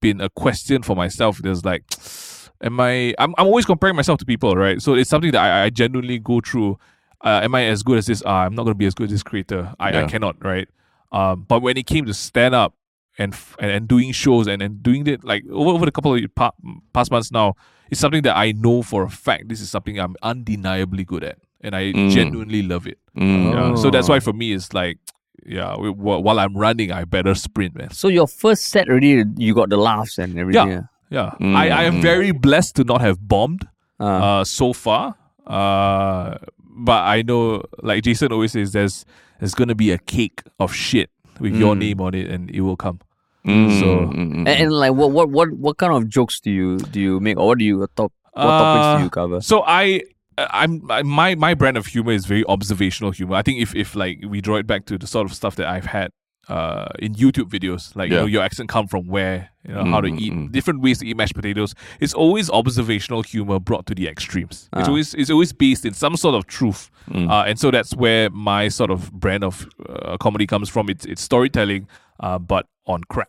been a question for myself. There's like, *sniffs* am I? I'm I'm always comparing myself to people, right? So it's something that I, I genuinely go through. Uh, am I as good as this? Uh, I'm not gonna be as good as this creator. I, I cannot, right? Um, but when it came to stand up and f- and, and doing shows and, and doing it like over, over the couple of pa- past months now, it's something that I know for a fact. This is something I'm undeniably good at, and I Mm. genuinely love it. Mm. Yeah. So that's Oh. why for me it's like, *tsk* yeah, wh- wh- while I'm running, I better sprint, man. So your first set already, you got the laughs and everything. Yeah. Yeah, Mm, I, I am mm. very blessed to not have bombed Uh, uh, so far. Uh, but I know, like Jason always says, there's there's gonna be a cake of shit with your Mm. name on it, and it will come. Mm, So- mm, and, and like what, what what what kind of jokes do you do you make or what do you top what topics do Uh, you cover? So I. I'm I, my my brand of humor is very observational humor. I think if if like we draw it back to the sort of stuff that I've had uh in YouTube videos, like you know your accent come from where, you know how to Mm, eat mm. different ways to eat mashed potatoes. It's always observational humor brought to the extremes. It's Ah. always it's always based in some sort of truth, Mm. uh, and so that's where my sort of brand of uh, comedy comes from. It's it's storytelling, uh, but on crack.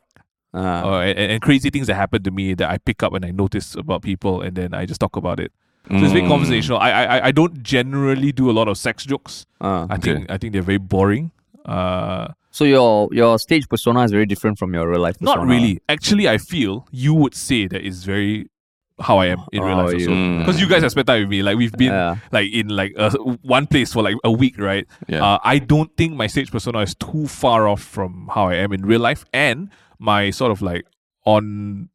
Uh, Uh, and, and crazy things that happen to me that I pick up and I notice about people, and then I just talk about it. So it's very Mm. conversational. I, I I don't generally do a lot of sex jokes. uh. I think I think they're very boring. Uh, So your your stage persona is very different from your real life persona. not really. Actually, I feel you would say that is very how I am in real Oh, life. you- Also. Because you guys have spent time with me. Like we've been Yeah. like in like uh, one place for like a week, right? Yeah. Uh, I don't think my stage persona is too far off from how I am in real life and my sort of like on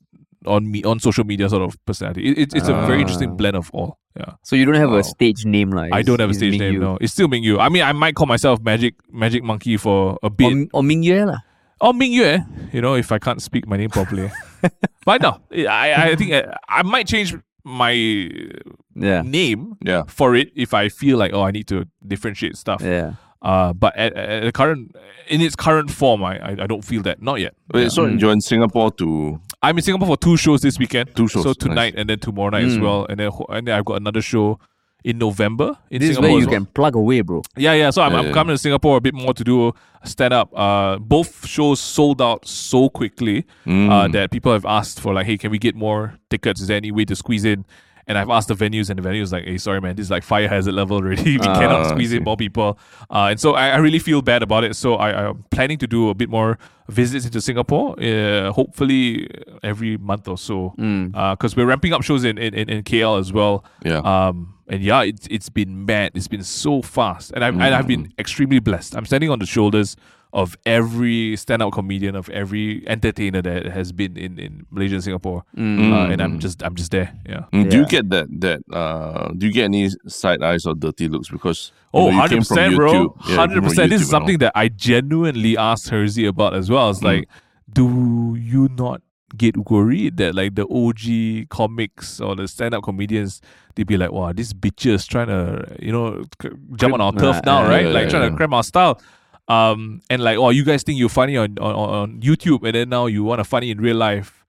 on me on social media sort of personality. It, it's it's a very interesting Ah. blend of all. Yeah. So you don't have Wow. a stage name like I don't have a stage name. No, it's still Ming Yue. I mean, I might call myself Magic Magic Monkey for a bit. Or, or Ming Yue lah. Oh, Ming Yue, you know, if I can't speak my name properly. *laughs* but no, I, I think I, I might change my Yeah. name yeah. for it if I feel like, oh, I need to differentiate stuff. Yeah. Uh, but at, at the current, in its current form, I, I, I don't feel that. Not yet. Wait, so Mm. you're in Singapore to I'm in Singapore for two shows this weekend. Two shows, So nice. tonight and then tomorrow night as Mm. well. And then, and then I've got another show in November in This is Singapore. as you well. can plug away, bro. Yeah, yeah. So I'm, Yeah, I'm yeah. coming to Singapore a bit more to do a stand up. Uh, both shows sold out so quickly uh, Mm. that people have asked for like, hey, can we get more tickets? Is there any way to squeeze in? And I've asked the venues, and the venues like, hey, sorry, man, this is like fire hazard level already. *laughs* we Ah, cannot squeeze in more people. Uh, and so I, I really feel bad about it. So I, I'm planning to do a bit more visits into Singapore, uh, hopefully every month or so. Mm. Because we're ramping up shows in, in, in, in KL as well. yeah. Um, and yeah, it's it's been mad. It's been so fast, and I've and I've been extremely blessed. I'm standing on the shoulders of every stand-up comedian, of every entertainer that has been in, in Malaysia and Singapore, Mm. uh, and I'm just I'm just there. Yeah. Mm, Do you get that that uh do you get any side eyes or dirty looks because you Oh, know, you came from 100%, bro. YouTube. Yeah, you came from 100%. This is YouTube and all. something that I genuinely asked Hersey about as well. It's Mm. like, do you not get worried that like the OG comics or the stand-up comedians, they'd be like, wow, these bitches trying to, you know, jump on our Nah, turf now, yeah, right? yeah, like yeah, trying yeah. to cram our style. Um, and like, oh, you guys think you're funny on, on, on YouTube and then now you want to funny in real life.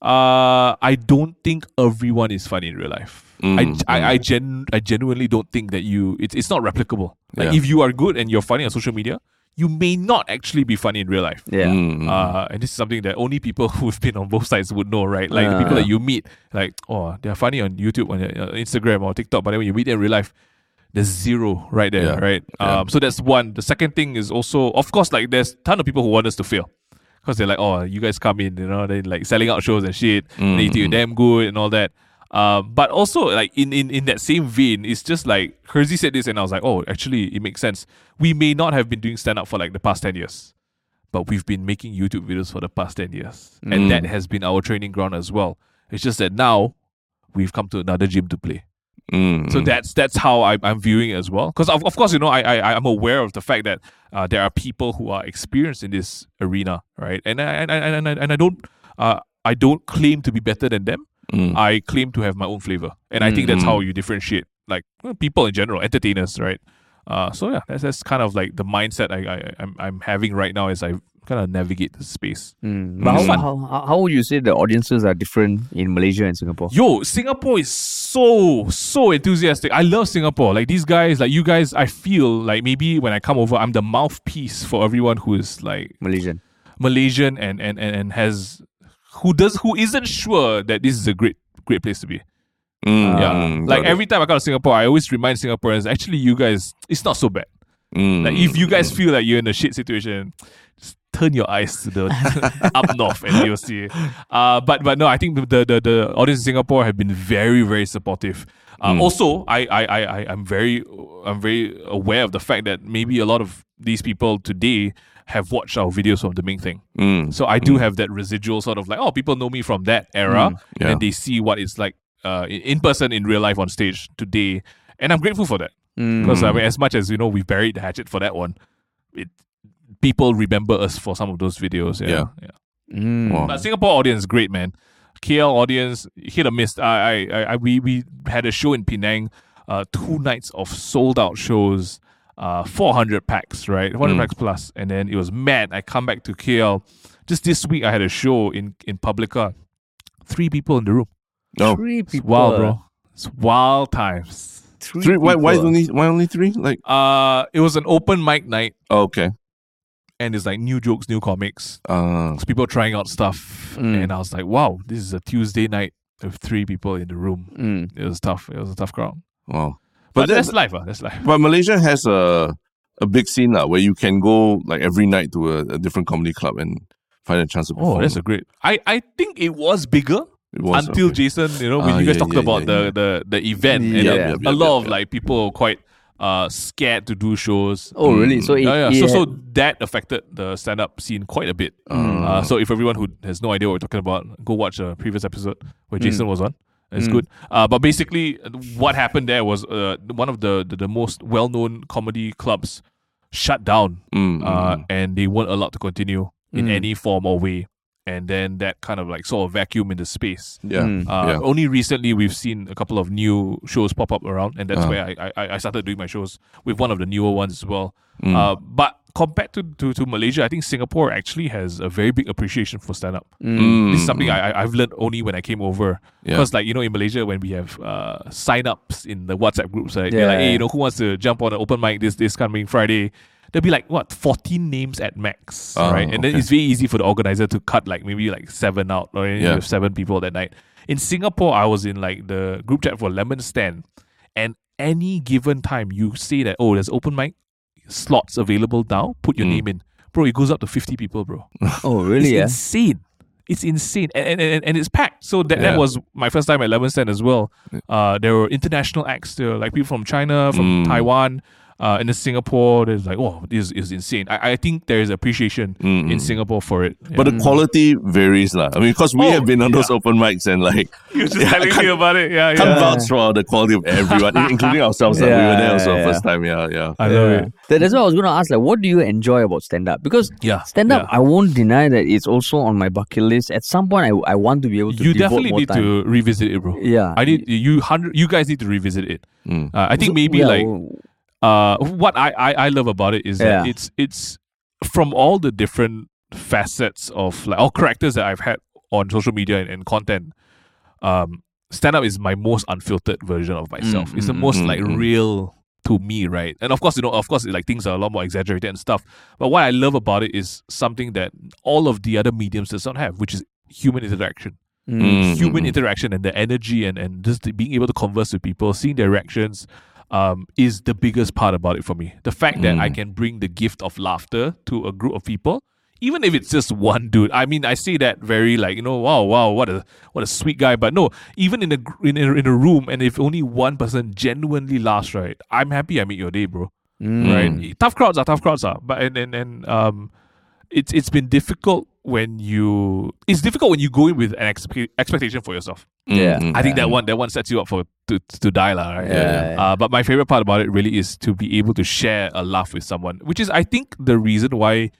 Uh, I don't think everyone is funny in real life. Mm, I, I, I mm. gen I genuinely don't think that you it's it's not replicable. Like Yeah. if you are good and you're funny on social media, you may not actually be funny in real life. Yeah. Mm, mm. Uh, and this is something that only people *laughs* who've been on both sides would know, right? Like the Uh. people that you meet, like oh, they're funny on YouTube, on uh, Instagram or TikTok, but then when you meet them in real life, there's zero right there, Yeah. right? Yeah. Um, so that's one. The second thing is also, of course, like there's ton of people who want us to fail. Because they're like, oh, you guys come in, you know, then like selling out shows and shit, Mm, they mm. damn good and all that. Um, but also like in, in in that same vein, it's just like Hersey said this, and I was like, oh, actually, it makes sense. We may not have been doing stand up for like the past ten years, but we've been making YouTube videos for the past ten years, Mm. and that has been our training ground as well. It's just that now we've come to another gym to play. Mm, So mm. that's that's how I, I'm viewing it as well. Because of, of course, you know, I, I I'm aware of the fact that uh, there are people who are experienced in this arena, right? And I and I, and I, and I don't uh, I don't claim to be better than them. Mm. I claim to have my own flavor, and I think that's Mm. how you differentiate, like people in general, entertainers, right? Uh, so yeah, that's, that's kind of like the mindset I, I I'm I'm having right now as I kind of navigate the space. Mm. But It's how, how, how, how would you say the audiences are different in Malaysia and Singapore? Yo, Singapore is so so enthusiastic. I love Singapore. Like these guys, like you guys, I feel like maybe when I come over, I'm the mouthpiece for everyone who is like Malaysian. Malaysian and and and, and has who does who isn't sure that this is a great great place to be. Mm, Yeah. mm, like got it. every time I come to Singapore, I always remind Singaporeans, actually you guys, it's not so bad. Mm, Like if you guys mm. feel like you're in a shit situation, just turn your eyes to the *laughs* up north and you'll see. Uh, but but no, I think the, the the audience in Singapore have been very very supportive. Uh, Hmm. Also, I, I I I I'm very I'm very aware of the fact that maybe a lot of these people today have watched our videos from the Ming thing. Mm. So I do have that residual sort of like, oh, people know me from that era, Yeah. and they see what it's like uh, in in person, in real life, on stage today, and I'm grateful for that because I mean, as much as you know, we buried the hatchet for that one. It people remember us for some of those videos. Yeah, Yeah. yeah. Mm. Wow. But Singapore audience, great man. KL audience, hit or miss. I, I, I, I we we had a show in Penang, uh, two nights of sold out shows, uh, 400 packs, right, 400 Mm. packs plus, and then it was mad. I come back to KL, just this week I had a show in in Publika, three people in the room. No. Three It's people. wild, bro. It's wild times. Three, Three, why, why only why only three? Like Uh, it was an open mic night, oh, okay. And it's like new jokes, new comics. Uh people trying out stuff, Mm. and I was like, wow, this is a Tuesday night with three people in the room. Mm. It was tough. It was a tough crowd. wow. But, But that- that's life. Uh, that's life. But Malaysia has a a big scene now where you can go like every night to a, a different comedy club and find a chance to perform. Oh, that's a great. I, I think it was bigger was, until okay. Jason, you know, when Ah, you guys yeah, talked yeah, about yeah, the, the the event, and Yeah. then Yep, yep, a lot of like people quite uh scared to do shows. Oh, really? So it, yeah, yeah. it So so that affected the stand up scene quite a bit. Mm. Uh, so if everyone who has no idea what we're talking about, go watch a previous episode where Jason was on. It's Mm. good. Uh, but basically, what happened there was uh, one of the, the, the most well known comedy clubs shut down Mm, mm, uh, mm. and they weren't allowed to continue in Mm. any form or way. And then that kind of like sort of vacuum in the space. yeah. Mm. Uh, Yeah. Only recently we've seen a couple of new shows pop up around, and that's Uh-huh. where I, I I started doing my shows with one of the newer ones as well. Mm. Uh, but compared to, to, to Malaysia, I think Singapore actually has a very big appreciation for stand up. Mm, This is something I, I- I've learned only when I came over. Yeah. Because, like, you know, in Malaysia, when we have uh, sign ups in the WhatsApp groups, right? Yeah. They're like, hey, you know, who wants to jump on an open mic this, this coming Friday? There'll be like, what, 14 names at max, Oh, right? And then it's very easy for the organizer to cut like maybe like seven out, or you Yeah. have seven people that night. In Singapore, I was in like the group chat for Lemon Stand, and any given time you say that, oh, there's open mic slots available now, put your Mm. name in. Bro, it goes up to 50 people, bro. *laughs* Oh, really? It's Yeah. insane. It's insane, and and, and, and it's packed. So that, Yeah. that was my first time at Lemon Stand as well. Uh, there were international acts there, like people from China, from Mm. Taiwan, uh, and in Singapore. There's like, oh, this is insane. I, I think there is appreciation Mm, in mm. Singapore for it. But the quality varies, lah. I mean, because we Oh, have been on those yeah. open mics and like *laughs* you were just *laughs* Yeah, telling me can't- about it. Yeah, can't yeah. vouch for the quality of everyone, *laughs* including ourselves. lah. we were there also yeah, first time. Yeah, yeah. I love Yeah. it. That's what I was going to ask. Like, what do you enjoy about stand up? Because Yeah, stand up, yeah. I won't deny that it's also on my bucket list. At some point, I, I want to be able to. You devote definitely more need time. to revisit it, bro. Yeah. I need you hundred. You guys need to revisit it. Mm. Uh, I think So- maybe yeah, like w- uh what I, I I love about it is that it's it's from all the different facets of like all characters that I've had on social media and, and content. Um, stand up is my most unfiltered version of myself. Mm, it's the mm, most mm, like mm. real to me, right? And of course, you know, of course, like things are a lot more exaggerated and stuff. But what I love about it is something that all of the other mediums does not have, which is human interaction mm, human interaction and the energy and, and just being able to converse with people, seeing their reactions, um, is the biggest part about it for me. The fact that I Mm. can bring the gift of laughter to a group of people, even if it's just one dude. I mean, I say that very like you know, wow, wow, what a what a sweet guy. But no, even in a in a, in a room, and if only one person genuinely laughs, right, I'm happy I made your day, bro mm. right? Tough crowds are tough crowds are, but and and, and um, it's it's been difficult when you it's difficult when you go in with an expe- expectation for yourself. Yeah. Mm, mm. I think that one that one sets you up for to to die, lah, right? Yeah, yeah. Uh, but my favorite part about it really is to be able to share a laugh with someone, which is I think the reason why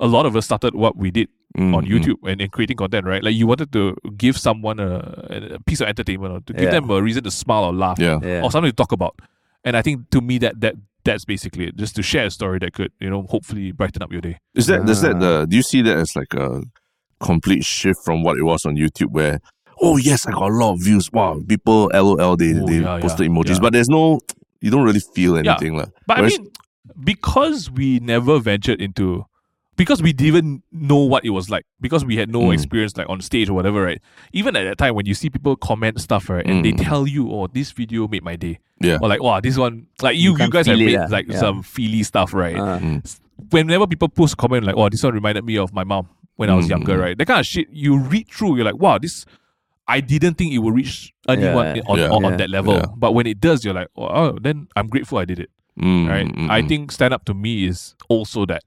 a lot of us started what we did Mm, on mm. YouTube and, and creating content, right? Like you wanted to give someone a, a piece of entertainment or to give Yeah. them a reason to smile or laugh Yeah. Yeah. or something to talk about. And I think to me that that that's basically it. Just to share a story that could, you know, hopefully brighten up your day. Is that is Ah. that the? Do you see that as like a complete shift from what it was on YouTube, where oh yes, I got a lot of views. Wow, people LOL they Oh, they yeah, posted yeah, emojis, yeah. but there's no. You don't really feel anything, lah. But Whereas- I mean, because we never ventured into, because we didn't know what it was like, because we had no Mm. experience like on stage or whatever, right? Even at that time, when you see people comment stuff, right, and they Mm. tell you, "Oh, this video made my day," yeah, or like, "Wow, this one," like you, You you, guys have feel it, made ah. like Yeah. some feely stuff, right? Uh, Mm. whenever people post comment like, "Oh, this one reminded me of my mom when I was younger," right? That kind of shit. You read through, you're like, "Wow, this." I didn't think it would reach anyone Yeah. on, Yeah. on, on Yeah. that level. Yeah. But when it does, you're like, oh, oh, then I'm grateful I did it. Mm, Right? mm, I mm. think stand up to me is also that.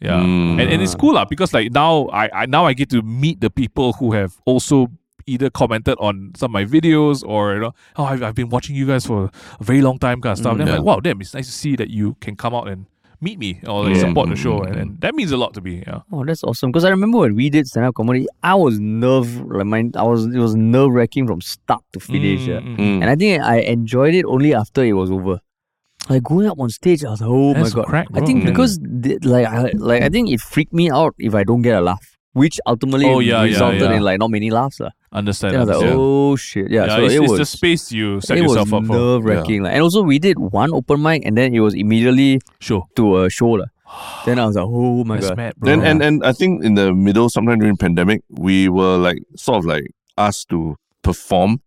Yeah. Mm. And, and it's cool lah because like now I, I now I get to meet the people who have also either commented on some of my videos or you know, oh I've, I've been watching you guys for a very long time kind of stuff. Mm, then I'm like, wow, damn, it's nice to see that you can come out and meet me or like, Yeah. support the Mm, show. mm, And, mm. and that means a lot to me. Yeah. Oh, that's awesome. Because I remember when we did stand up comedy, I was nerve like my, I was it was nerve wracking from start to finish. yeah. Mm, mm, Mm. And I think I enjoyed it only after it was over. Like going up on stage, I was like, oh That's my god. crack, I think Mm. because the, like I like I think it freaked me out if I don't get a laugh, which ultimately Oh, yeah, yeah, resulted yeah. in like not many laughs. lah. Understand. Then I was like, understand. oh shit, yeah. yeah, so it's, it it's was the space you set it was yourself up for. nerve wracking. Like, and also we did one open mic and then it was immediately Sure. to a show. lah. then I was like, oh my That's god. mad, bro. Then and and I think in the middle, sometime during pandemic, we were like sort of like asked to perform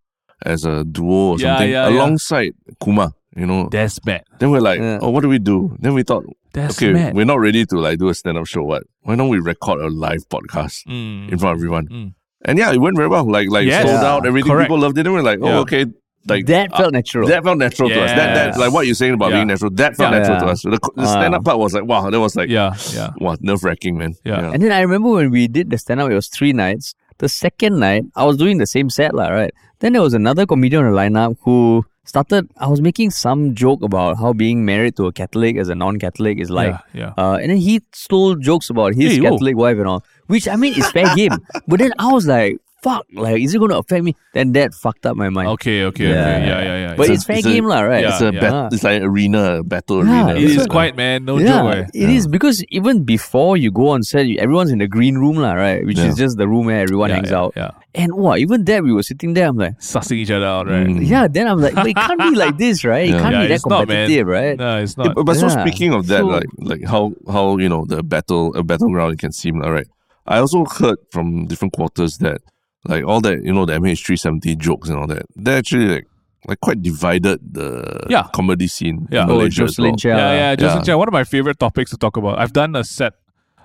as a duo or Yeah, something yeah, yeah. alongside Kumar. You know. That's bad. Then we're like, Yeah. oh, what do we do? Then we thought, That's okay, mad. we're not ready to like do a stand up show. What? Why don't we record a live podcast Mm. in front of everyone? Mm. And yeah, it went very well. Like like Yes. sold Yeah. out, everything. Correct. People loved it. And we're like, oh, Yeah. okay. Like that uh, felt natural. that felt natural to us. That that like what you're saying about Yeah. being natural. That felt Yeah. natural to us. The, the stand up part was like, wow, that was like, Yeah, yeah. wow, nerve wracking, man. Yeah. And then I remember when we did the stand up, it was three nights. The second night, I was doing the same set, lah, right? Then there was another comedian on the lineup who started, I was making some joke about how being married to a Catholic as a non Catholic is like. yeah, yeah. Uh, and then he stole jokes about his Hey. Catholic wife and all, which I mean is fair game. But then I was like, fuck, like, is it going to affect me? Then that fucked up my mind. Okay, okay, Yeah. okay. Yeah, yeah, yeah. But yeah. it's, fair it's a- game, lah, right? Yeah, It's a yeah. bat- it's like arena, battle Yeah, arena. it is That's quite, man. No yeah, joke. eh. it is because even before you go on set, everyone's in the green room, lah, right? Which Yeah. is just the room where everyone Yeah, hangs yeah, out. Yeah. And what, even there, we were sitting there. I'm like, Sussing each other out, right? Mm. yeah. Then I'm like, but it can't be *laughs* like this, right? It Yeah. can't Yeah, be that it's not, man. right? No, it's Yeah, not. but, but so speaking of that, So- like like how how you know the battle a battleground it can seem, all right. I also heard from different quarters that like all that you know the MH three seventy jokes and all that They're actually like like quite divided the Yeah. comedy scene Yeah. in Oh, Malaysia as Jocelyn well. Chia. yeah, yeah. Justin Yeah. Chia, one of my favorite topics to talk about. I've done a set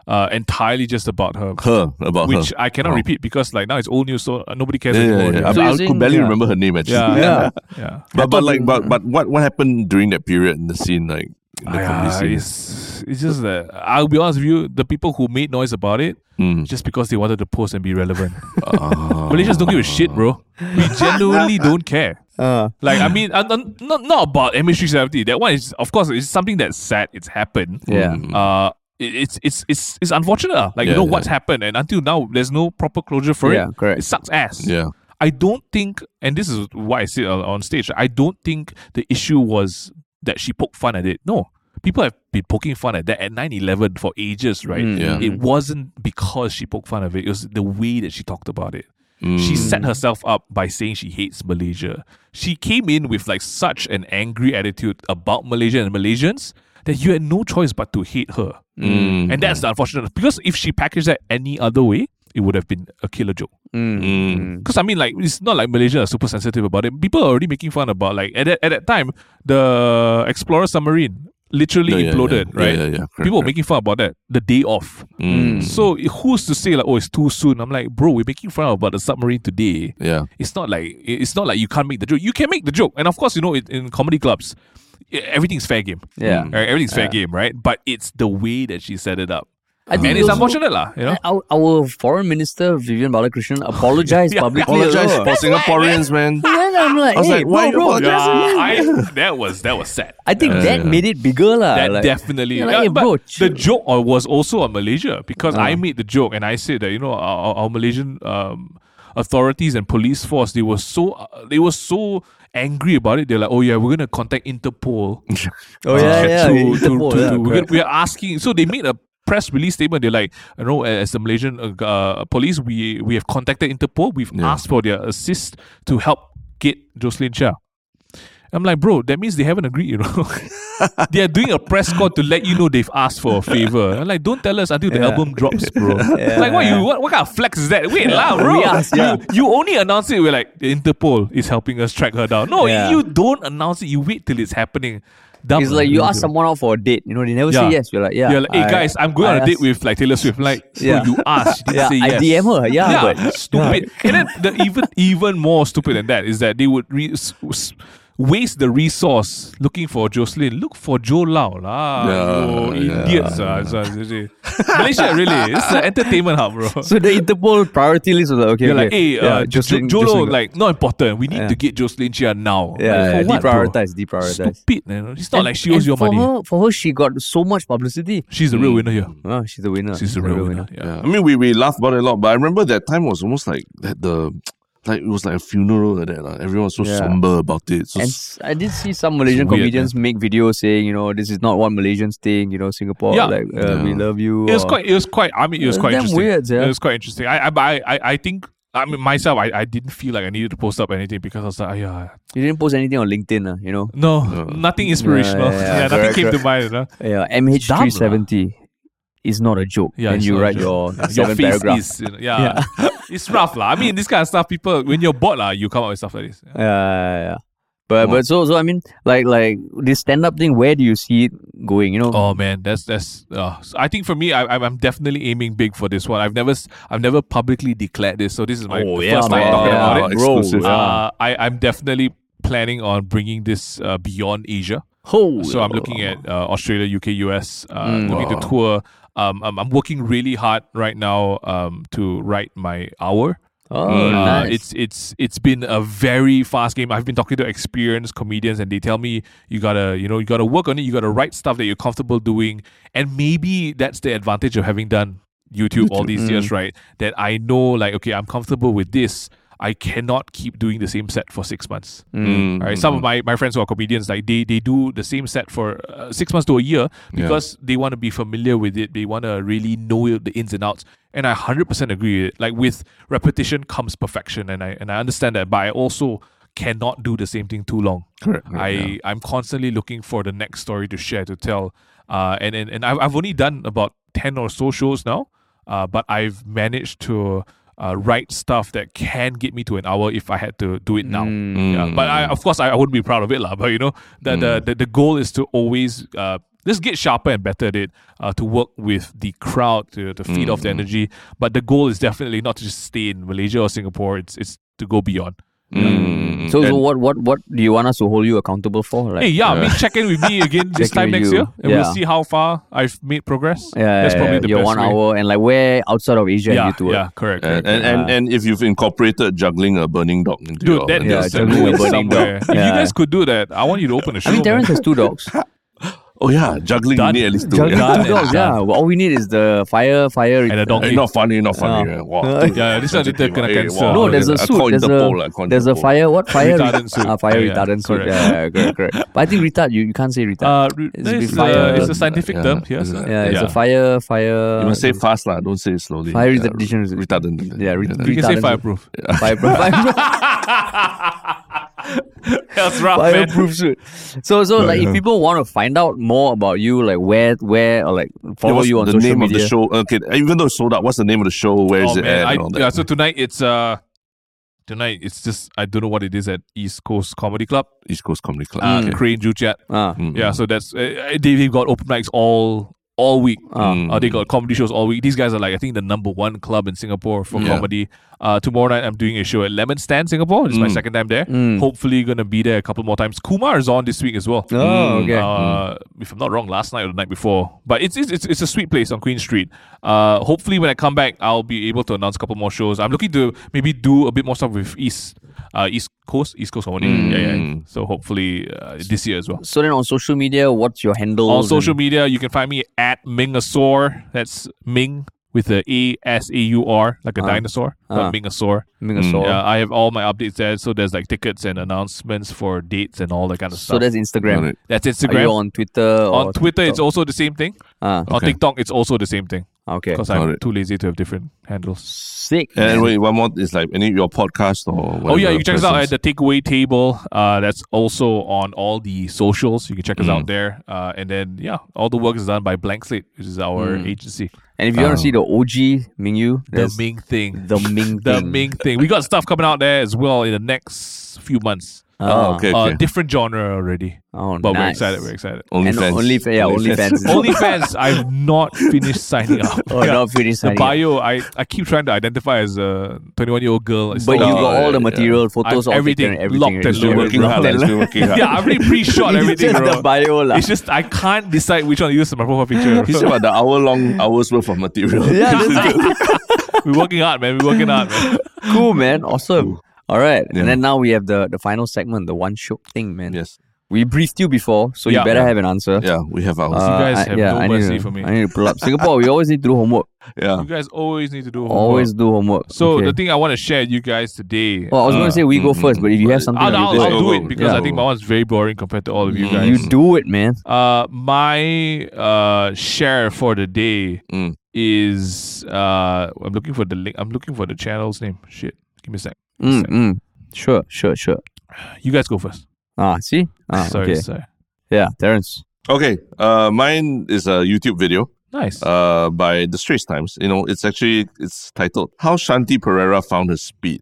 uh, entirely just about her, Her about which her. I cannot Wow. repeat because like now it's old news, so uh, nobody cares Yeah, yeah, anymore. yeah. Yeah, So I, you're I saying- could barely yeah. remember her name actually. yeah, Yeah. yeah. But but like but but what what happened during that period in the scene like in the Ah, comedy scene? it's, it's just that I'll be honest with you, the people who made noise about it Mm. just because they wanted to post and be relevant. *laughs* Ah. Malaysians don't give a shit, bro. We genuinely *laughs* don't care. Uh, Like I mean, uh, uh, not not about MH370. That one is, of course, it's something that's sad. It's happened. yeah. Uh, it's it's it's it's unfortunate. lah. Like you know yeah. what's happened, and until now, there's no proper closure for Yeah, it. correct. It sucks ass. Yeah. I don't think, and this is why I on on stage. I don't think the issue was that she poked fun at it. No, people have been poking fun at that at 9-11 for ages, right? Mm. Yeah. It wasn't because she poked fun of it. It was the way that she talked about it. Mm. She set herself up by saying she hates Malaysia. She came in with like such an angry attitude about Malaysia and Malaysians that you had no choice but to hate her. Mm. And that's the unfortunate because if she packaged that any other way, it would have been a killer joke. Mm. Mm. Because I mean, like it's not like Malaysia are super sensitive about it. People are already making fun about like at that, at that time the Explorer submarine literally Yeah, yeah, imploded, yeah. right? Yeah, yeah, yeah. Correct, People were making fun about that the day off. Mm. So who's to say like, oh, it's too soon? I'm like, bro, we're making fun about the submarine today. Yeah. It's not like it's not like you can't make the joke. You can make the joke, and of course, you know, it, in comedy clubs, everything's fair game. Yeah. Right? Everything's fair game, right? But it's the way that she set it up, I think and it's unfortunate, lah. You know, Our, our foreign minister Vivian Balakrishnan apologized *laughs* Yeah. publicly. Apologize as well. for Singaporeans, man. Then I'm like, I was hey, like, why bro, you bro. Yeah, I, that was that was sad. I think Yeah, that yeah. made it bigger, lah. That like, definitely. you're like, uh, hey, but bro, the joke uh, was also on Malaysia because I Ah. made the joke and I said that you know our, our Malaysian um, authorities and police force they were so uh, they were so angry about it. They're like, oh yeah, we're gonna contact Interpol. *laughs* Oh yeah, uh, yeah. to, to, Interpol, to, yeah, to- we're, we're asking. So they made a press release statement. They're like, you know, as the Malaysian uh, uh, police, we we have contacted Interpol. We've Yeah. asked for their assist to help get Jocelyn Chia. I'm like, bro, that means they haven't agreed, you know. *laughs* they are doing a press call to let you know they've asked for a favor. I'm like, don't tell us until the Yeah. album drops, bro. *laughs* Yeah. Like, what you what, what kind of flex is that? Wait, lah, bro. Asked, yeah. you, you only announce it. We're like, Interpol is helping us track her down. No, you don't announce it. You wait till it's happening. Dumb, It's like you ask someone out for a date, you know, they never Yeah. say yes. You're like, yeah. You're like, hey I- guys, I'm going I on a date asked- with like Taylor Swift. Like, Yeah. you asked, you didn't Yeah, say I. DM her, yeah, but- stupid. *laughs* And then the even even more stupid than that is that they would re- waste the resource looking for Jocelyn. Look for Jho Low lah. Yeah, you yeah. idiots. ah. So, so, so- Malaysia really, it's an entertainment hub, bro. So the Interpol priority list was like, okay, You're okay. like, hey, yeah, uh, Jocelyn- jo- Jho Low, Jocelyn- like, not important. We need Yeah. to get Jocelyn Chia now. yeah, Like, yeah, for what, bro? deprioritize, deprioritize. Stupid, man. It's not And- like she owes and your for money. Her, for her, she got so much publicity. She's the real winner here. Oh, she's the winner. She's the real winner. Yeah. Yeah. I mean, we, we laughed about it a lot, but I remember that time was almost like that the like it was like a funeral like that. Like. Everyone was so Yeah. somber about it. So And s- s- I did see some Malaysian weird, comedians make videos saying, you know, this is not what Malaysians think. You know, Singapore, Yeah. like uh, we love you. It was or- quite. It was quite. I mean, it was quite damn interesting. weird, yeah. It was quite interesting. I, I, I, I- I think. I mean, myself, I, I didn't feel like I needed to post up anything because I was like, oh, yeah, You didn't post anything on LinkedIn, uh, you know. no, No. nothing inspirational. Yeah, Yeah, yeah, yeah. nothing Correct, came to mind. You know? Yeah, MH370 is not a joke. Yeah, and you write just- your *laughs* your seven face paragraph. is, you know, yeah, it's rough, lah. I mean, this kind of stuff, people, when you're bored, lah, you come up with stuff like this. Yeah. Yeah, yeah, yeah. But Wow. but so so I mean like like this stand up thing. Where do you see it going? You know. Oh man, that's that's. Uh, so I think for me, I, I'm I'm definitely aiming big for this one. I've never I've never publicly declared this, so this is my Oh, the yeah, first time talking Yeah, about it. bro. Exclusive. Yeah. Uh, I I'm definitely planning on bringing this uh, beyond Asia. Oh, So I'm looking at uh, Australia, UK, US, uh, Mm. looking to tour. Um, I'm, I'm working really hard right now um, to write my hour. Oh. Uh, nice. It's it's it's been a very fast game. I've been talking to experienced comedians, and they tell me you gotta you know you gotta work on it. You gotta write stuff that you're comfortable doing, and maybe that's the advantage of having done YouTube, all these Mm. years, right? That I know like okay, I'm comfortable with this. I cannot keep doing the same set for six months. Mm, right, some of my, my friends who are comedians, like they, they do the same set for uh, six months to a year Yeah. because they want to be familiar with it. They want to really know the ins and outs. And I hundred percent agree. With it. Like with repetition comes perfection, and I and I understand that. But I also cannot do the same thing too long. correct. I yeah. I'm constantly looking for the next story to share to tell. Uh, and and and I've I've only done about ten or so shows now. Uh, but I've managed to uh, write stuff that can get me to an hour if I had to do it now. Mm. Yeah, but I, of course, I, I wouldn't be proud of it, lah. But you know, the, the, the the goal is to always uh, just get sharper and better at it. Uh, to work with the crowd to to feed off the energy. But the goal is definitely not to just stay in Malaysia or Singapore. It's it's to go beyond. Mm, So, so what what what do you want us to hold you accountable for? Like, Hey, yeah, I mean, check in with me again *laughs* this time next you. year, and Yeah. we'll see how far I've made progress. yeah, that's probably yeah, the your best one way. hour and like where outside of Asia Yeah, you to yeah, correct. and, correct. and, and, Yeah. and if you've incorporated juggling a burning dog into Dude, your that Yeah, needs to juggling a burning somewhere. dog. If you guys could do that, I want you to open a show. I mean, Terrence man. has two dogs. *laughs* oh yeah, juggling Done. you need at least two. Juggling yeah. two dogs. *laughs* Yeah, well, all we need is the fire, fire. And a donkey. Eh, not funny, not funny. Yeah. yeah. Wow, *laughs* Yeah, yeah, this one sensitive. later kena cancel. wow, No, there's a I suit. There's Interpol, a I there's a fire. What *laughs* fire? Retardant suit. Ah, fire Yeah, yeah, retardant suit. Yeah, yeah, correct, correct. But I think retard. You, you can't say retard. Uh, re- It's it's, fire. uh, it's a scientific Yeah, term here. isn't yeah, it's yeah. a fire, fire. You must say fast, lah. Don't say it slowly. Fire Yeah, retardation is- retardant. Yeah, re- You can say retardant. fireproof. fire, fire, *laughs* That's rough, man. fireproof suit. So, so like, if people want to find out more about you, like where, where, or like follow what's you on the social name media. of the show? Okay, even though it's sold out, what's the name of the show? Where is Oh it man, at? I, and all that? yeah. So tonight it's uh, tonight it's just I don't know what it is at East Coast Comedy Club, East Coast Comedy Club. uh, okay. Crane Juchat. Ah, Mm. Yeah, so that's uh, they, they've got open mics all all week. ah. Mm. Uh, they got comedy shows all week. These guys are like I think the number one club in Singapore for Yeah. comedy. Uh, tomorrow night I'm doing a show at Lemon Stand Singapore. This is my Mm. second time there. Mm. Hopefully gonna be there a couple more times. Kumar is on this week as well. Oh, Mm. okay. Uh, if I'm not wrong, last night or the night before. But it's it's it's, it's a sweet place on Queen Street. Uh, hopefully when I come back, I'll be able to announce a couple more shows. I'm looking to maybe do a bit more stuff with East, uh, East Coast, East Coast Comedy. Yeah, yeah. Mm. So hopefully uh, this year as well. so then on social media, what's your handle? On social media, you can find me at Mingasaur. That's Ming with the A S A U R, like a Ah. dinosaur. Ah. But Mingasaur. Mingasaur. Yeah, I have all my updates there. So there's like tickets and announcements for dates and all that kind of stuff. So that's Instagram. That's Are Instagram. you on Twitter? Or on Twitter, it's also the same thing. ah On TikTok, it's also the same thing okay. because I'm it. too lazy to have different handles. Sick. And wait, one more is like any your podcast or Oh yeah, you can check us out at the Takeaway Table. Uh, that's also on all the socials. You can check us Mm. out there. Uh, and then yeah, all the work is done by Blank Slate, which is our Mm. agency. And if you want Oh. to see the OG Ming Yue, The Ming thing. the Ming *laughs* The. Ming thing. We got stuff coming out there as well in the next few months. Oh, okay, Uh, different genre already, Oh, but we're excited. We're excited. Only And fans. only fa- yeah, OnlyFans. OnlyFans, *laughs* I've not finished signing up. Oh, not finished signing up. The bio, I, I keep trying to identify as a 21 year old girl. It's But you got all the yeah, material, photos, I'm everything everything. locked and already. Still loaded, working hard. lah, Still working hard. yeah, I've already pre-shot *laughs* It's everything, just bro. the bio lah. It's just I can't decide which one to use as my profile picture. *laughs* He said about the hour long hours worth of material. Yeah, that's We're working hard, man. We're working hard, man. cool, man. Awesome. All right, Yeah. and then now we have the the final segment, the One Shiok Thing, man. yes. We briefed you before, so Yeah. you better Yeah. have an answer. Yeah, we have ours. Uh, guys I- have yeah, no I need mercy to, for me. I need to pull up. Singapore, we always need to do homework. *laughs* yeah. You guys always need to do homework. Always do homework. So okay. the thing I want to share with you guys today. Well, I was uh, going to say we go mm, first, but if you have something, I'll, I'll, I'll do it because Yeah. I think my one's very boring compared to all of you Mm. guys. you do it, man. Uh, my uh share for the day Mm. is uh I'm looking for the link. I'm looking for the channel's name. Shit, give me a sec. Mm, mm. Sure, sure, sure. You guys go first. Ah, see? Ah, sorry, okay. sorry. Yeah, Terrence. Okay. Uh, mine is a YouTube video. Nice. uh, by the Straits Times. You know, it's actually it's titled "How Shanti Pereira Found Her Speed,"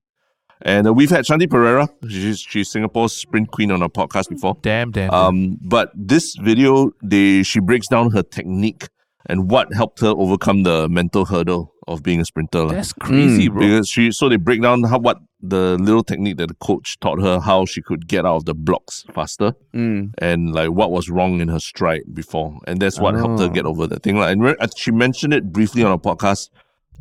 and uh, we've had Shanti Pereira. She's she's Singapore's sprint queen on our podcast before. damn, damn. damn. Um, but this video, they she breaks down her technique and what helped her overcome the mental hurdle of being a sprinter. lah. That's crazy, Mm, bro. Because she so they break down how what the little technique that the coach taught her how she could get out of the blocks faster Mm. and like what was wrong in her stride before, and that's what helped her Oh. get over that thing. Like, and re- uh, she mentioned it briefly on a podcast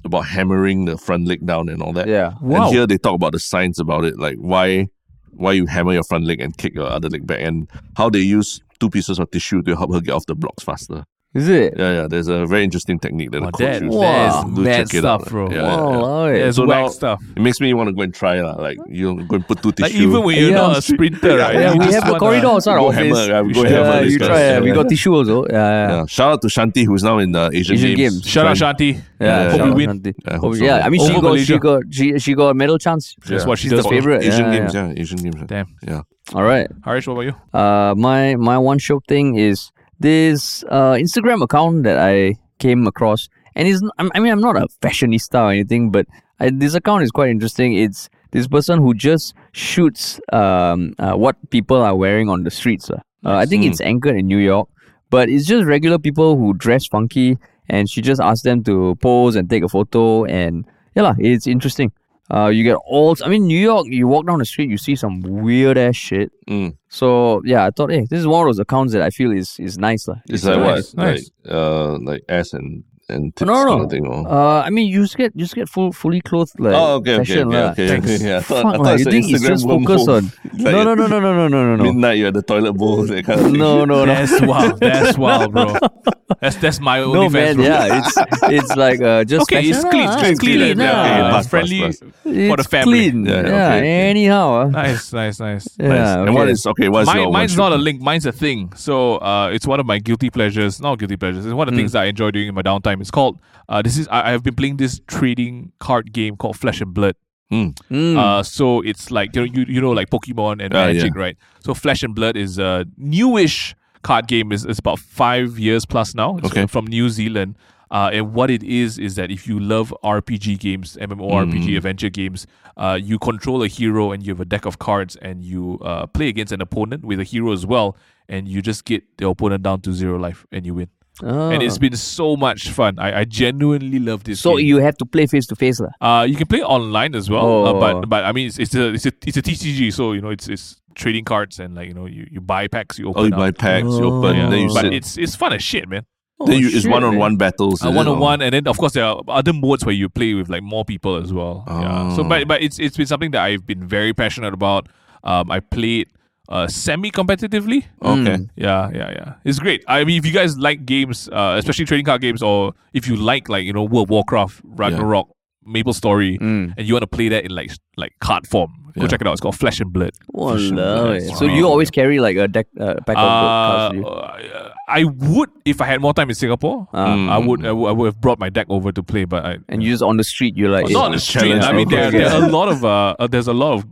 about hammering the front leg down and all that. Yeah. Wow. And here they talk about the science about it, like why why you hammer your front leg and kick your other leg back, and how they use two pieces of tissue to help her get off the blocks faster. Is it? Yeah, yeah. There's a very interesting technique that Oh, the coach that, uses. Wow. is Do bad check it out. stuff, bro. Yeah, yeah, yeah. Wow, That's So whack now- stuff. It makes me want to go and try lah. Like you go and put two Like tissue. even when you're Yeah. not a sprinter, right? Yeah, you we just have the wanna- corridor outside our go office. hammer, yeah, we go should- hammer Yeah, this you try. Yeah, We got tissue also. Yeah, yeah. Yeah. Shout out to Shanti, who's now in the Asian, Asian Games. Games. Shout out Shanti. Yeah, Yeah, hope yeah. you win. win. I hope Hope- so, yeah. I mean she Over got she got she she got a medal chance. That's Yeah. what She's the favorite. Asian Games, yeah. yeah. Asian Games. Damn. Yeah. All right. Harish, what about you? Uh, my my One Shiok Thing is this uh Instagram account that I came across, and it's I'm- mean I'm not a fashionista or anything, but I, this account is quite interesting. It's this person who just shoots um uh, what people are wearing on the streets. Uh, uh, I think Mm. it's anchored in New York, but it's just regular people who dress funky, and she just asks them to pose and take a photo, and yeah, it's interesting. Uh, you get all. I mean, New York. You walk down the street, you see some weird ass shit. Mm. So yeah, I thought, hey, this is one of those accounts that I feel is is nice, lah. It's like nice, what? nice. Like uh like ass and and tits No, no, kind no. of thing. Or? Uh, I mean, you just get you just get full fully clothed like oh, okay, okay, fashion, okay, lah. okay, okay. Yeah, I thought, Fuck, I lah, thought you think it's just focused on? *laughs* Like No, no, no, no, no, no, no, no, no. Midnight, you're at the toilet bowl, that kind of thing. No, no, no. That's wild. That's wild, bro. *laughs* That's that's my only No man, yeah, it's it's like uh, just Okay, it's clean, ah, it's clean, clean, yeah, ah. okay, pass, pass, friendly pass. for the It's family. Clean. Yeah, Yeah, okay, okay. anyhow. Nice, nice, nice. Yeah, Nice. And what okay. is okay? What's Mine, your mine's one not a link. Mine's a thing. So uh, it's one of my guilty pleasures. Not guilty pleasures. It's one of the Mm. things that I enjoy doing in my downtime. It's called. Uh, this is I, I have been playing this trading card game called Flesh and Blood. Hmm. Mm. Uh, so it's like you know you, you know like Pokemon and Ah, Magic, yeah. right? So Flesh and Blood is a newish card game. is It's about five years plus now. It's Okay. from New Zealand. Uh, and what it is is that if you love RPG games, MMORPG Mm. adventure games, uh, you control a hero and you have a deck of cards and you uh, play against an opponent with a hero as well, and you just get the opponent down to zero life and you win. And it's been so much fun. I, I genuinely love this. so game. you have to play face to face, lah. Uh, you can play online as well, uh, Oh. but but I mean it's, it's a it's a it's a TCG, so you know it's it's trading cards and like you know you, you buy packs, you open Oh, you up. buy packs, you Oh. open, yeah. then you but sit. it's it's fun as shit, man. then you, Oh, it's one on one battles. Uh, one on one, and then of course there are other modes where you play with like more people as well. Yeah. So Oh. but but it's it's been something that I've been very passionate about. Um, I played uh semi competitively. Okay. Mm. Yeah, yeah, yeah. It's great. I mean, if you guys like games, uh, especially trading card games, or if you like like you know World of Warcraft, Ragnarok, Maple Story, Mm. and you want to play that in like like card form, go Yeah. check it out. It's called Flesh and Blood. Walao, It's eh. So fine. you always carry like a deck, uh, pack of Uh, cards. you? uh, I would if I had more time in Singapore. Mm. I would I would I would have brought my deck over to play, but I and you just on the street, you're like, Well, eh, not on the street. I mean, there, okay, there are a lot of uh, uh, there's a lot of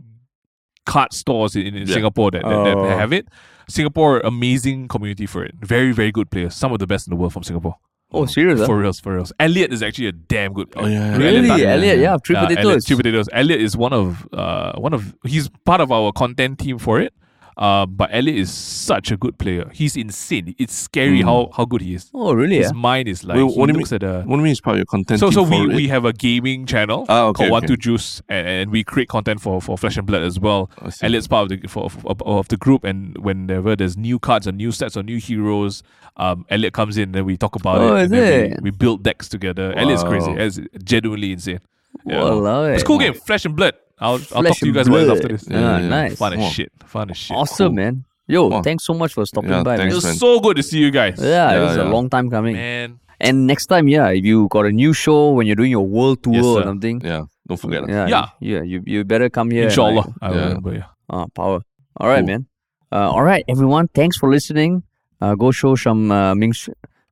card stores in, in Yeah. Singapore that, that, that Oh. have it. Singapore, amazing community for it. Very very good players. Some of the best in the world from Singapore. Oh, serious? huh? For reals, for reals. Elliot is actually a damn good player. Oh, yeah. Really? Tan. Elliot, yeah, Three Uh, Potatoes. Elliot, Three Potatoes. Elliot is one of uh one of he's part of our content team for it. Uh, but Elliot is such a good player. He's insane. It's scary how how good he is. Oh, really? His yeah? mind is like Wait, he what do you looks at a What do you mean it's part of your content? so so we, it? we have a gaming channel Ah, okay, called One okay. Two Juice, and, and we create content for, for Flesh and Blood as well. Elliot's part of the for, of, of the group, and whenever there's new cards or new sets or new heroes, um, Elliot comes in and we talk about it. Oh, it. is it? We, we build decks together. Elliot's crazy. Wow. Elliot's genuinely insane. Yeah. Walao, It's a cool game, Flesh and Blood. I'll, I'll talk to you guys about it after this. Yeah, Yeah, yeah. nice. Fun as Wow. shit. Fun as shit. Awesome, Cool. man. Yo, Wow. thanks so much for stopping Yeah, by, thanks, It was so good to see you guys. Yeah, it Yeah, was a long time coming. Man. And next time, yeah, if you got a new show when you're doing your world tour Yes, or something, Yeah, don't forget. lah. yeah, Yeah. yeah, you you better come here. Inshallah. like, I Yeah. remember, yeah. Ah, power. All right, Cool. man. Uh, all right, everyone. Thanks for listening. Uh, go show some uh, Ming,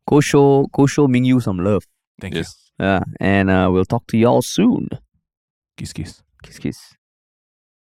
go show, go show Ming Yue some love. Thank Yes. Yeah, and uh, we'll talk to y'all soon. Kiss, kiss. Kiss, kiss.